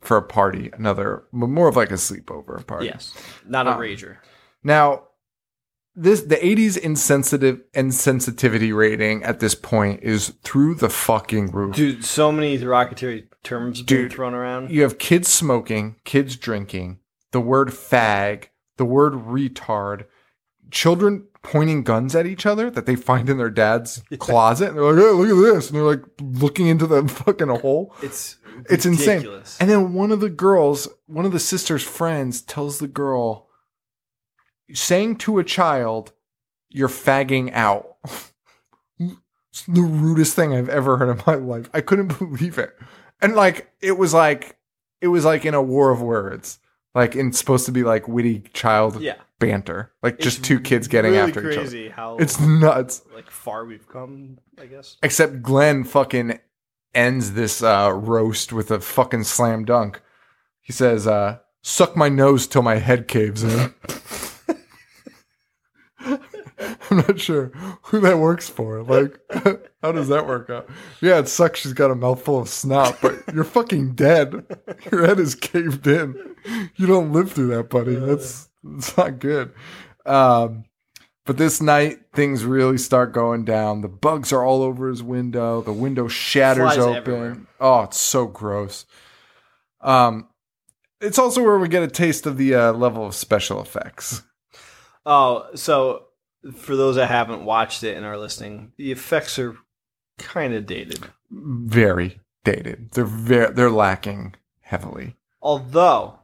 for a party another more of like a sleepover party yes, not a Um, rager. now this the 80s insensitive insensitivity rating at this point is through the fucking roof Dude, so many derogatory terms being Dude, thrown around. you have kids smoking, kids drinking, the word fag, the word retard, children pointing guns at each other that they find in their dad's closet. And they're like, hey, look at this. And they're like looking into the fucking hole. It's It's insane. And then one of the girls, one of the sister's friends tells the girl, saying to a child, you're fagging out. it's the rudest thing I've ever heard in my life. I couldn't believe it. And like, it was like, it was like in a war of words. Like, in supposed to be like witty child yeah, banter. Like just two kids getting really after each other. crazy how It's nuts. like far we've come. I guess. Except Glenn fucking ends this uh, roast with a fucking slam dunk. He says, uh, "Suck my nose till my head caves in." I'm not sure who that works for. Like, how does that work out? Yeah, it sucks. She's got a mouthful of snot, but you're fucking dead. Your head is caved in. You don't live through that, buddy. That's it's not good. Um, but this night, things really start going down. The bugs are all over his window. The window shatters Flies open. everywhere. Oh, it's so gross. Um, it's also where we get a taste of the uh, level of special effects. Oh, so for those that haven't watched it and are listening, the effects are kind of dated. Very dated. They're very they're lacking heavily. Although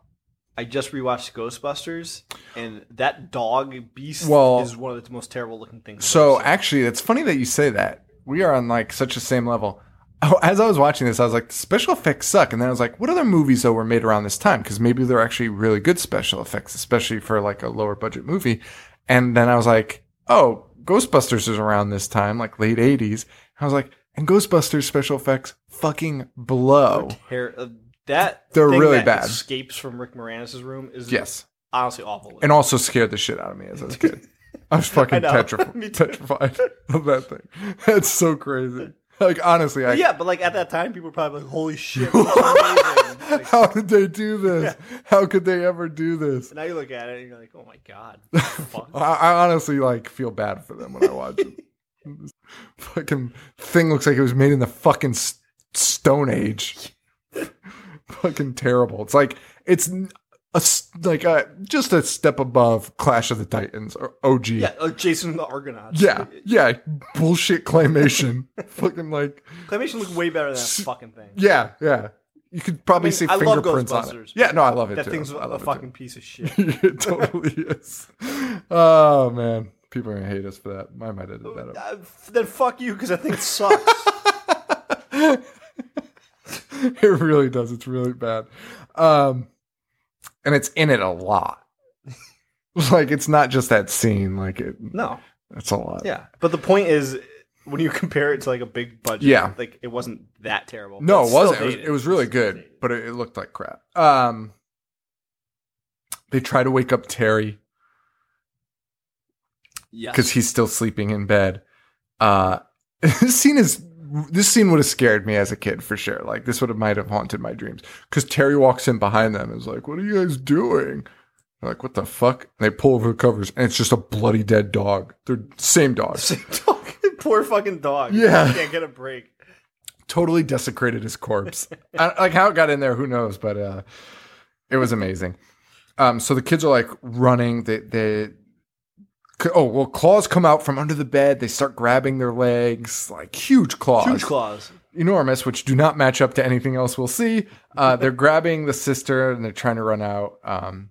I just rewatched Ghostbusters, and that dog beast Well- is one of the most terrible looking things. So actually, it's funny that you say that. We are on like such a same level. Oh, as I was watching this, I was like, the special effects suck. And then I was like, what other movies though were made around this time? Because maybe they're actually really good special effects, especially for like a lower budget movie. And then I was like, oh, Ghostbusters is around this time, like late '80s. I was like, and Ghostbusters special effects fucking blow. Ter- that They're thing really that bad. Escapes from Rick Moranis' room is Yes, honestly awful. and also scared the shit out of me as I was a kid. I was fucking I petrified, Me too. petrified of that thing. That's so crazy. Like honestly, I yeah, but like at that time, people were probably like, "Holy shit, this is amazing!" Like, How did they do this? How could they ever do this? now you look at it and you're like, "Oh my god, fuck." I, I honestly like feel bad for them when I watch it. This fucking thing looks like it was made in the fucking Stone Age. Fucking terrible. It's like it's a, like a, just a step above Clash of the Titans or OG. yeah, uh, Jason the Argonauts. yeah, yeah. Bullshit claymation. fucking like claymation looked way better than that fucking thing. yeah, yeah. You could probably I mean, see I fingerprints on it. Yeah, no, I love it That too. thing's a fucking piece of shit. it totally is. Oh man, people are gonna hate us for that. I might edit that Uh, then fuck you because I think it sucks. it really does. It's really bad, um, and it's in it a lot. like it's not just that scene. Like it, no, it's a lot. yeah, but the point is, when you compare it to like a big budget, Yeah. like it wasn't that terrible. No, it it's wasn't. It was, dated. it was really It's still good, dated. but it, it looked like crap. Um, they try to wake up Terry yeah, because he's still sleeping in bed. Uh, this scene is this scene would have scared me as a kid for sure. Like this would have might have haunted my dreams because Terry walks in behind them and is like, "What are you guys doing?" They're like, "What the fuck?" And they pull over the covers and it's just a bloody dead dog. They're same dog. Same dog. Poor fucking dog. Yeah. can't get a break. totally desecrated his corpse. I, like how it got in there, who knows? But uh, it was amazing. Um, so the kids are like running. They they oh well, claws come out from under the bed. They start grabbing their legs, like huge claws, Huge claws. enormous, which do not match up to anything else we'll see. Uh, they're grabbing the sister and they're trying to run out. Um,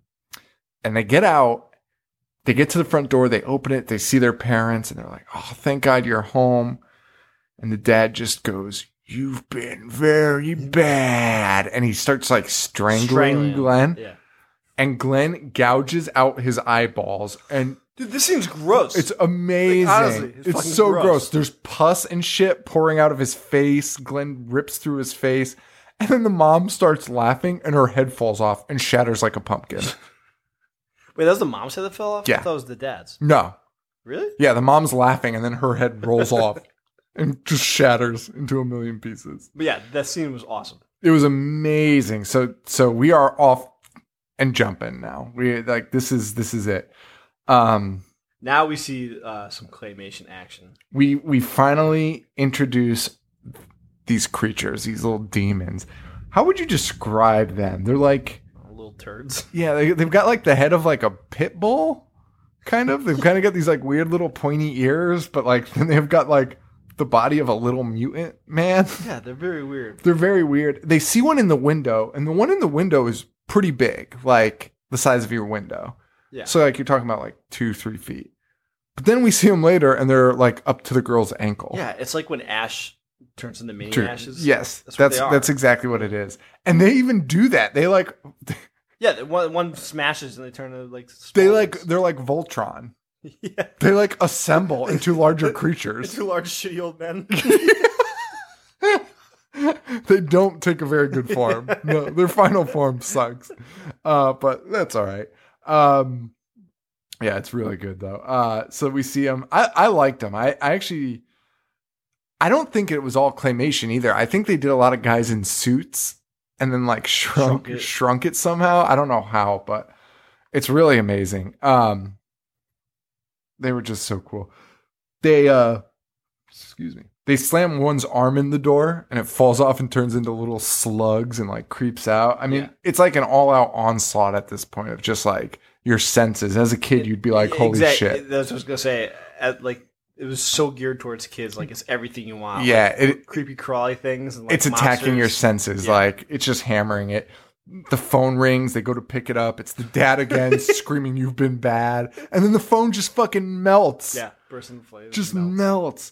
and they get out. They get to the front door. They open it. They see their parents, and they're like, "Oh, thank God you're home." And the dad just goes, "You've been very bad," and he starts like strangling, Strangling. Glenn. Yeah. And Glenn gouges out his eyeballs, and Dude, this seems gross. it's amazing. Like, honestly, it's it's so gross. gross. There's pus and shit pouring out of his face. Glenn rips through his face. And then the mom starts laughing and her head falls off and shatters like a pumpkin. Wait, that was the mom's head that fell off? Yeah. I thought it was the dad's. No. Really? Yeah, the mom's laughing and then her head rolls off and just shatters into a million pieces. But yeah, that scene was awesome. It was amazing. So so we are off and jumping now. We like this is this is it. Um Now we see uh, some claymation action. we we finally introduce these creatures, these little demons. How would you describe them? They're like, Little turds. yeah, they, they've got like the head of like a pit bull, kind of. They've kind of got these like weird little pointy ears, but like then they've got like the body of a little mutant man. Yeah, they're very weird. They're very weird. They see one in the window, and the one in the window is pretty big, like the size of your window. Yeah. So like you're talking about like two, three feet. But then we see them later, and they're like up to the girl's ankle. Yeah, it's like when Ash turns into mini True. ashes. Yes, That's that's that's, exactly what it is. And they even do that. They like Yeah, one one smashes and they turn into like they small like they're like Voltron. yeah, They like assemble into larger creatures. two large shitty old men. they don't take a very good form. No, their final form sucks. Uh, but that's all right. Um, yeah, it's really good though. Uh, so we see him. I, I liked him. I, I actually, I don't think it was all claymation either. I think they did a lot of guys in suits and then like shrunk Shrunk shrunk it. it, somehow. I don't know how, but it's really amazing. Um, they were just so cool. They uh, excuse me. They slam one's arm in the door and it falls off and turns into little slugs and like creeps out. I mean, Yeah. it's like an all out onslaught at this point of just like your senses. As a kid, you'd be like, holy Exact- shit. That's what I was gonna say. At, like it was so geared towards kids. Like it's everything you want. Yeah, Like, it- creepy crawly things. And, like, it's attacking your senses. Yeah. Like it's just hammering it. The phone rings. They go to pick it up. It's the dad again, screaming, "You've been bad!" And then the phone just fucking melts. Yeah, burst into flames. just melts. melts.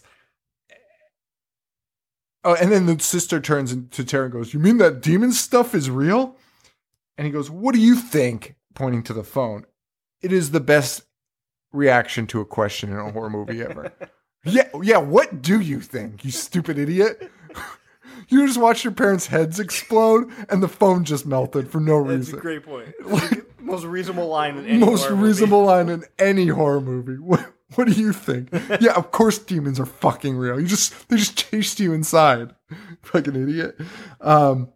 Oh, and then the sister turns to Terry and goes, "You mean that demon stuff is real?" And he goes, "What do you think?" Pointing to the phone. It is the best reaction to a question in a horror movie ever. yeah, yeah. What do you think, you stupid idiot? you just watched your parents' heads explode, and the phone just melted for no That's a reason. great point. Most reasonable line in any Most horror movie. reasonable line in any horror movie. What, do you think? yeah, of course demons are fucking real. You just they just chased you inside. Fucking idiot. Um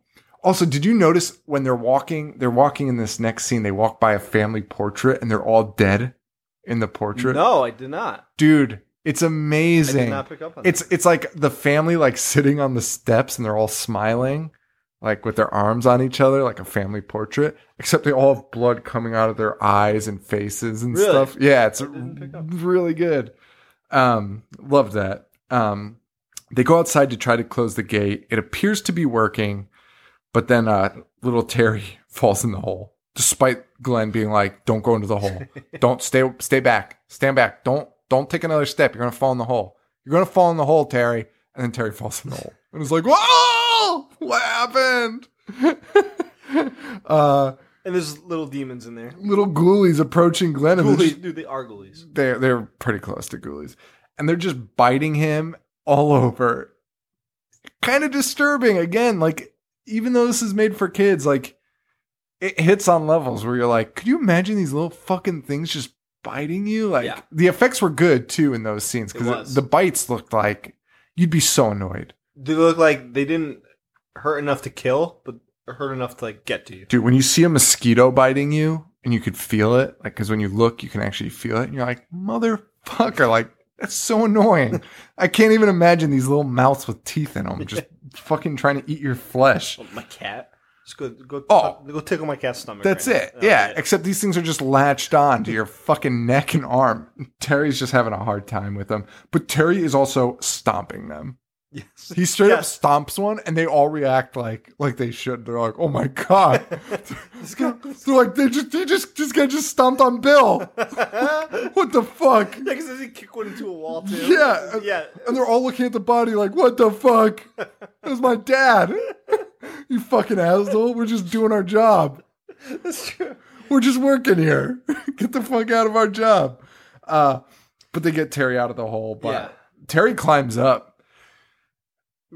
also, did you notice when they're walking, they're walking in this next scene, they walk by a family portrait and they're all dead in the portrait? No, I did not. Dude, it's amazing. I did not pick up on It's it's like the family like sitting on the steps and they're all smiling, like with their arms on each other, like a family portrait. Except they all have blood coming out of their eyes and faces and Really? stuff. Yeah, it's didn't pick up. really good. Um, love that. Um, they go outside to try to close the gate. It appears to be working, but then uh, little Terry falls in the hole. Despite Glenn being like, "Don't go into the hole. Don't stay. Stay back. Stand back. Don't don't take another step. You're gonna fall in the hole. You're gonna fall in the hole, Terry." And then Terry falls in the hole, and it's like, "Whoa! What happened?" uh, And there's little demons in there. little ghoulies approaching Glenn, and they're just- Ghoulies, dude, they are ghoulies. they're they're pretty close to ghoulies, and they're just biting him. all over. Kind of disturbing again, like even though this is made for kids, like it hits on levels where you're like, could you imagine these little fucking things just biting you? Like Yeah. the effects were good too in those scenes It because was. the bites looked like you'd be so annoyed. They look like they didn't hurt enough to kill, but hurt enough to like get to you. Dude, when you see a mosquito biting you and you could feel it, like, because when you look, you can actually feel it, and you're like, motherfucker, like, that's so annoying. I can't even imagine these little mouths with teeth in them just fucking trying to eat your flesh. Oh, my cat. Just go go Oh. go tickle my cat's stomach. That's right it. now. Yeah. Except these things are just latched on to your fucking neck and arm. Terry's just having a hard time with them. But Terry is also stomping them. Yes. He straight Yes. up stomps one and they all react like like they should. They're like, oh my God. This guy- They're like, they just they just this guy just stomped on Bill. what the fuck? Yeah, because does he kick one into a wall too? Yeah. yeah. And they're all looking at the body like, what the fuck? It was my dad. you fucking asshole. We're just doing our job. That's true. We're just working here. get the fuck out of our job. Uh, but they get Terry out of the hole. But Yeah. Terry climbs up.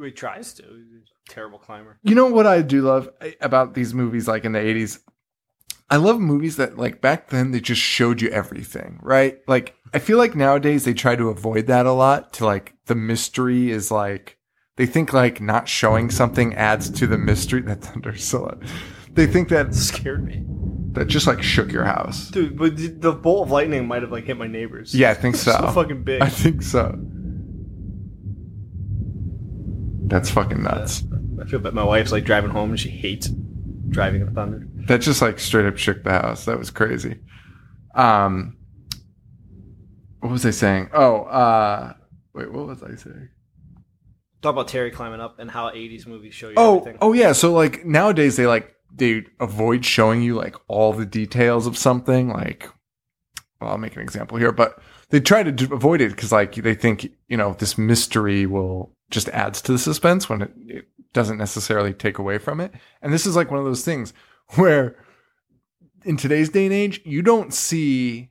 He tries to. He's a terrible climber. You know what I do love eh, about these movies, like in the 80s? I love movies that, like, back then they just showed you everything, right? Like, I feel like nowadays they try to avoid that a lot to, like, the mystery is like, they think, like, not showing something adds to the mystery. That thunder so. They think that, scared me. that just, like, shook your house. Dude, but the- the bolt of lightning might have like hit my neighbors. Yeah, I think so. so fucking big. I think so. That's fucking nuts. I feel bad. My wife's like driving home and she hates driving in the thunder. That just like straight up shook the house. That was crazy. Um, what was I saying? Oh, uh, wait, what was I saying? Talk about Terry climbing up and how 80s movies show you Oh, everything. oh yeah. So like nowadays they like they avoid showing you like all the details of something. Like, well, I'll make an example here, but they try to avoid it because like they think you know this mystery will just adds to the suspense when it, it doesn't necessarily take away from it. And this is like one of those things where in today's day and age you don't see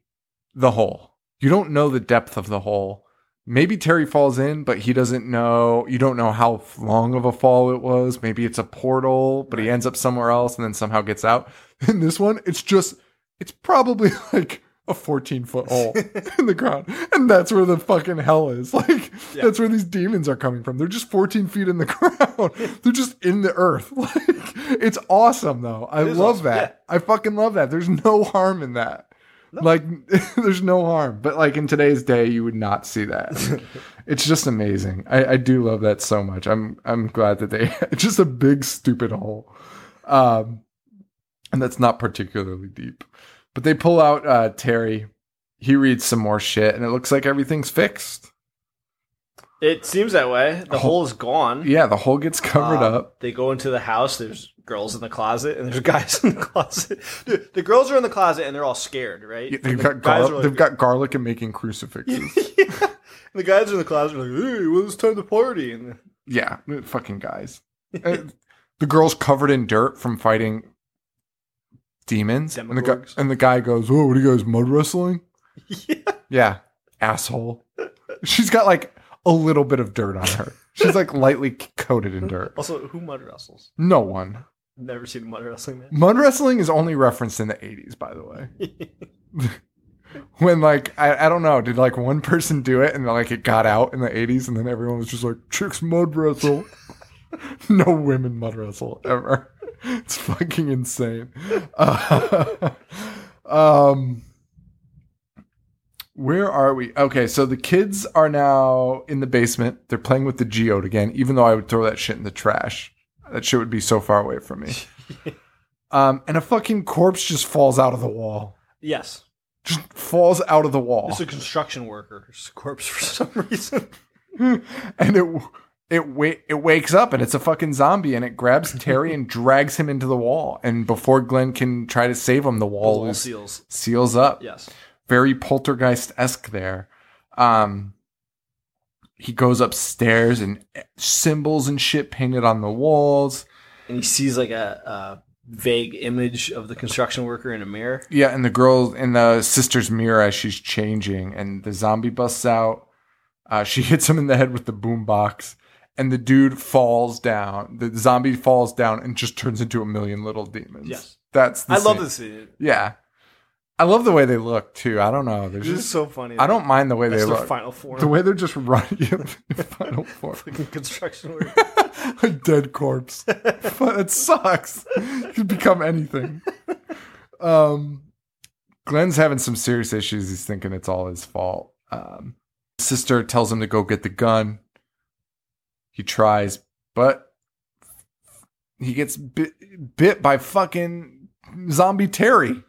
the hole. You don't know the depth of the hole. Maybe Terry falls in, but he doesn't know. You don't know how long of a fall it was. Maybe it's a portal, but he ends up somewhere else and then somehow gets out. In this one, it's just, it's probably like a 14 foot hole in the ground. And that's where the fucking hell is. Like, Yeah. that's where these demons are coming from. They're just 14 feet in the ground. They're just in the earth. Like, it's awesome though. I love awesome, that. I fucking love that. There's no harm in that. Like, there's no harm. But like in today's day, you would not see that. it's just amazing. I, I do love that so much. I'm I'm glad that they it's just a big stupid hole. Um and that's not particularly deep. But they pull out uh Terry. He reads some more shit and it looks like everything's fixed. It seems that way. The hole is gone. Yeah, the hole gets covered Um, up. They go into the house. There's girls in the closet and there's guys in the closet. Dude, the girls are in the closet and they're all scared, right? Yeah, They've the got gar- like- they've got garlic and making crucifixes. yeah. And the guys are in the closet are like, "Hey, well, it's time to party." And Yeah, fucking guys. Uh, the girl's covered in dirt from fighting demons, and the guy and the guy goes, "Oh, what are you guys mud wrestling?" yeah, Yeah, asshole. She's got like a little bit of dirt on her. She's like lightly coated in dirt. Also, who mud wrestles? No one. Never seen a mud wrestling match. Mud wrestling is only referenced in the '80s, by the way. when like I, I don't know, did like one person do it and like it got out in the '80s, and then everyone was just like, "Chicks mud wrestle." no women mud wrestle ever. It's fucking insane. Uh, um, where are we? Okay, so the kids are now in the basement. They're playing with the geode again, even though I would throw that shit in the trash. That shit would be so far away from me. um, and a fucking corpse just falls out of the wall. yes, Just falls out of the wall. it's a construction worker's corpse for some reason. and it it wa- it wakes up and it's a fucking zombie and it grabs Terry and drags him into the wall. And before Glenn can try to save him, the wall, Wall is, seals. seals up. Yes. Very poltergeist esque there. Um, he goes upstairs and symbols and shit painted on the walls. And he sees like a, a vague image of the construction worker in a mirror. Yeah, and the girl in the sister's mirror as she's changing, and the zombie busts out. Uh, she hits him in the head with the boombox, and the dude falls down. The zombie falls down and just turns into a million little demons. Yes. that's. The I love scene. this scene. Yeah, I love the way they look too. I don't know. They're This is just. so funny. I don't mind the way they look. final form. The way they're just running in final form. Fucking construction work. a dead corpse. But it sucks. You could become anything. Um, Glenn's having some serious issues. He's thinking it's all his fault. Um, sister tells him to go get the gun. He tries, but he gets bit, bit by fucking zombie Terry.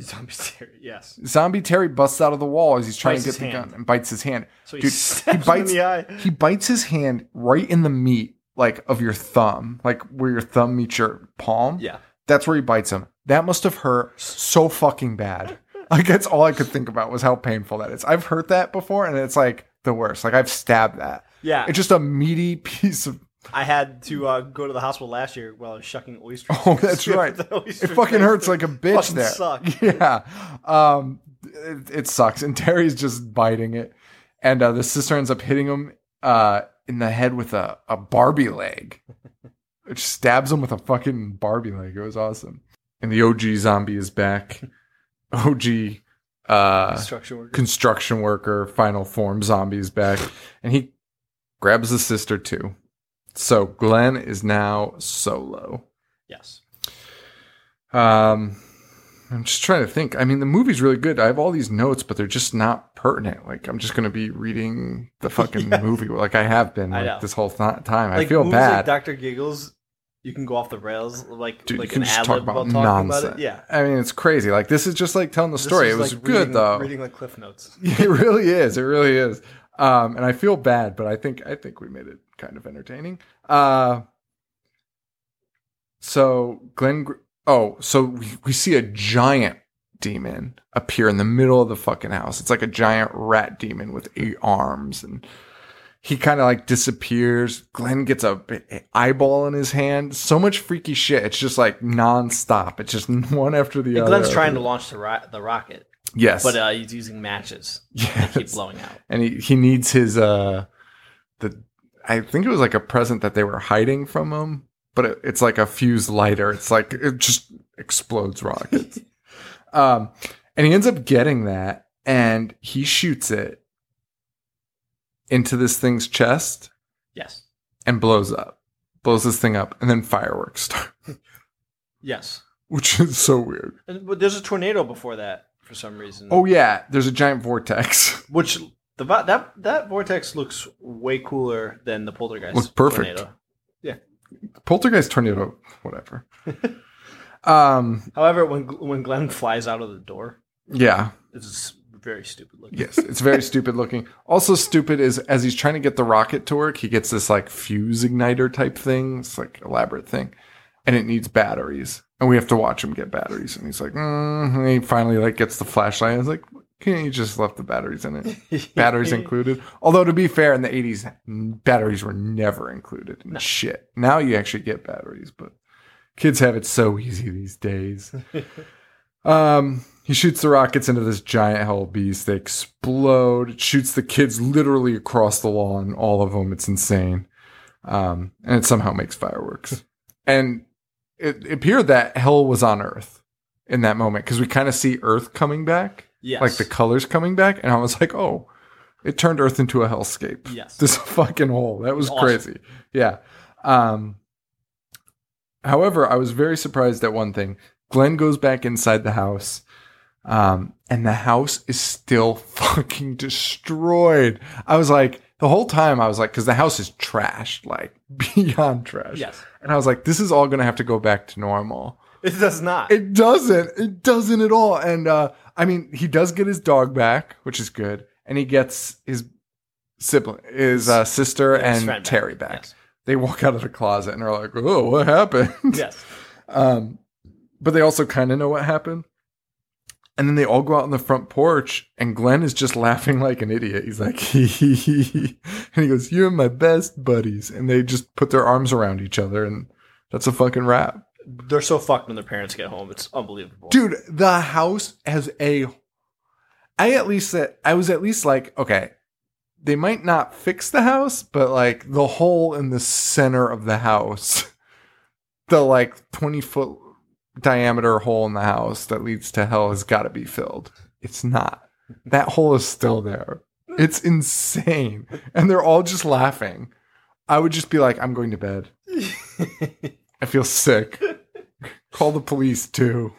Zombie Terry, yes. Zombie Terry busts out of the wall as he's trying Bites to get the hand. gun and bites his hand. So he Dude, he bites the eye. he bites his hand right in the meat, like of your thumb, like where your thumb meets your palm. Yeah. That's where he bites him. That must have hurt so fucking bad. Like that's all I could think about was how painful that is. I've hurt that before, and it's like the worst. Like I've stabbed that. Yeah. It's just a meaty piece of. I had to uh, go to the hospital last year while I was shucking oysters. Oh, that's right. It fucking hurts like a bitch there. suck. Yeah. Um, it, it sucks. And Terry's just biting it. And uh, the sister ends up hitting him uh, in the head with a, a Barbie leg. It stabs him with a fucking Barbie leg. It was awesome. And the OG zombie is back. OG uh, Construction worker. construction worker, final form zombie is back. And he grabs the sister too. So Glenn is now solo. yes. Um, I'm just trying to think. I mean, the movie's really good. I have all these notes, but they're just not pertinent. Like, I'm just going to be reading the fucking Yeah. movie like I have been like, know. this whole th- time. I Like, feel bad. Like Doctor Giggles, you can go off the rails like Dude, like you can an just talk about nonsense. about it. Yeah. I mean, it's crazy. Like, this is just like telling the This story. It was like good reading- though. Reading like Cliff Notes. it really is. It really is. Um, and I feel bad, but I think I think we made it kind of entertaining. Uh, so Glenn, oh, so we, we see a giant demon appear in the middle of the fucking house. It's like a giant rat demon with eight arms, and he kind of like disappears. Glenn gets a, a eyeball in his hand. So much freaky shit. It's just like nonstop. It's just one after the And other. Glenn's trying to launch the ro- the rocket, yes, but uh, he's using matches. They keep blowing out. and he, he needs his uh the I think it was like a present that they were hiding from him, but it, it's like a fused lighter. It's like it just explodes rockets. um, and he ends up getting that, and he shoots it into this thing's chest Yes. and blows up, blows this thing up, and then fireworks start, Yes. which is so weird. And, but there's a tornado before that for some reason. Oh yeah, there's a giant vortex. which the that that vortex looks way cooler than the poltergeist. Looks perfect. Tornado. Yeah. Poltergeist tornado, whatever. um, However, when when Glenn flies out of the door, yeah, it's very stupid looking. Yes, it's very stupid looking. Also, stupid is as he's trying to get the rocket to work, he gets this like fuse igniter type thing. It's like elaborate thing, and it needs batteries, and we have to watch him get batteries. And he's like, mm, and he finally like gets the flashlight. I was like, can't you just left the batteries in it? Batteries included. Although to be fair, in the '80s, batteries were never included in shit. Now you actually get batteries, but kids have it so easy these days. Um, he shoots the rockets into this giant hell beast. They explode. It shoots the kids literally across the lawn, all of them. It's insane. Um, and it somehow makes fireworks. and it, appeared that hell was on Earth in that moment because we kind of see Earth coming back, Yes. like the colors coming back. And I was like, oh, it turned Earth into a hellscape. Yes. This fucking hole. That was Awesome. crazy. Yeah. Um, however, I was very surprised at one thing. Glenn goes back inside the house, um, and the house is still fucking destroyed. I was like, the whole time I was like, because the house is trashed, like beyond trash. Yes. And I was like, this is all going to have to go back to normal. It does not. It doesn't. It doesn't at all. And uh, I mean, he does get his dog back, which is good, and he gets his sibling, his uh, sister, His and back. Terry back. Yes. They walk out of the closet and are like, "Oh, what happened?" Yes. Um, but they also kind of know what happened. And then they all go out on the front porch, and Glenn is just laughing like an idiot. He's like, hee hee hee. And he goes, You're my best buddies. And they just put their arms around each other, and that's a fucking wrap. They're so fucked when their parents get home. It's unbelievable. Dude, the house has a. I at least said, I was at least like, okay, they might not fix the house, but like the hole in the center of the house, the like 20 foot diameter hole in the house that leads to hell has got to be filled. It's not. That hole is still there. It's insane. And they're all just laughing. I would just be like, I'm going to bed. I feel sick. Call the police too.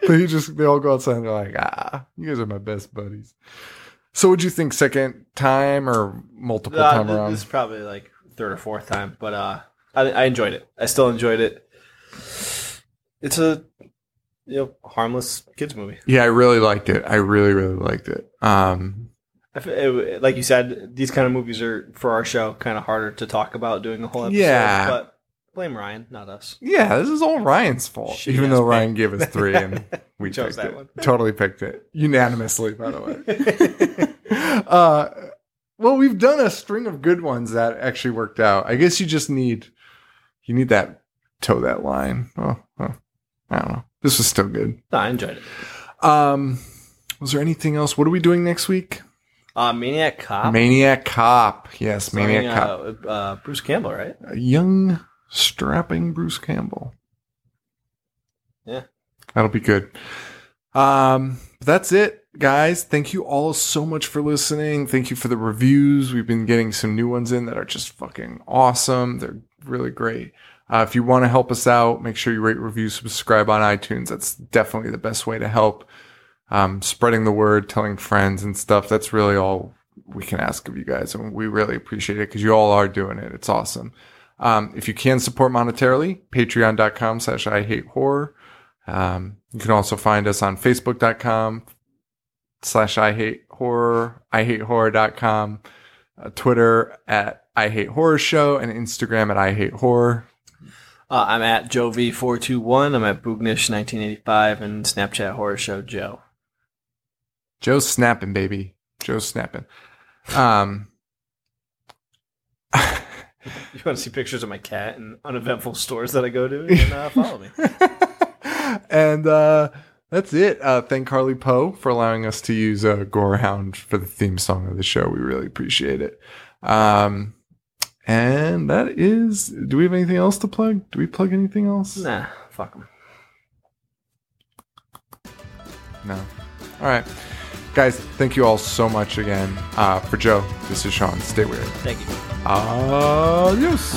But you just they all go outside and they're like, ah, you guys are my best buddies. So would you think second time or multiple Uh, time around? this is probably like third or fourth time, but uh, I, I enjoyed it. I still enjoyed it. It's a you know harmless kids movie. Yeah, I really liked it. I really, really liked it. Um it- like you said, these kind of movies are for our show kind of harder to talk about doing a whole episode. Yeah. but blame Ryan, not us. yeah, this is all Ryan's fault. Shitty even though. Ryan gave us three and we Chose that it. one. Totally picked it. Unanimously, by the way. uh well, we've done a string of good ones that actually worked out. I guess you just need you need that toe that line. Oh, oh, I don't know. This was still good. No, I enjoyed it. Um, was there anything else? What are we doing next week? Uh, Maniac Cop. Maniac Cop. Yes, Maniac Cop. Uh, uh, Bruce Campbell, right? A young, strapping Bruce Campbell. Yeah. That'll be good. Um, that's it, guys. Thank you all so much for listening. Thank you for the reviews. We've been getting some new ones in that are just fucking awesome. They're really great. Uh, if you want to help us out, make sure you rate, review, subscribe on iTunes. That's definitely the best way to help. Um, spreading the word, telling friends and stuff. That's really all we can ask of you guys. And we really appreciate it because you all are doing it. It's awesome. Um, if you can support monetarily, patreon.com slash I hate horror. Um, you can also find us on facebook.com slash I hate horror, I hate horror.com, uh, Twitter at I hate horror show, and Instagram at I hate horror. Uh, I'm at Joe V421. I'm at Boognish1985 and Snapchat Horror Show Joe. Joe's snapping, baby. Joe's snapping. Um, You want to see pictures of my cat in uneventful stores that I go to? Uh, follow me. and uh, that's it. Uh, thank Carly Poe for allowing us to use uh, Gorehound for the theme song of the show. We really appreciate it. Um, and that is. Do we have anything else to plug? Do we plug anything else? Nah, fuck them. No. All right. Guys, thank you all so much again. Uh, for Joe, this is Sean. Stay weird. Thank you. Adios.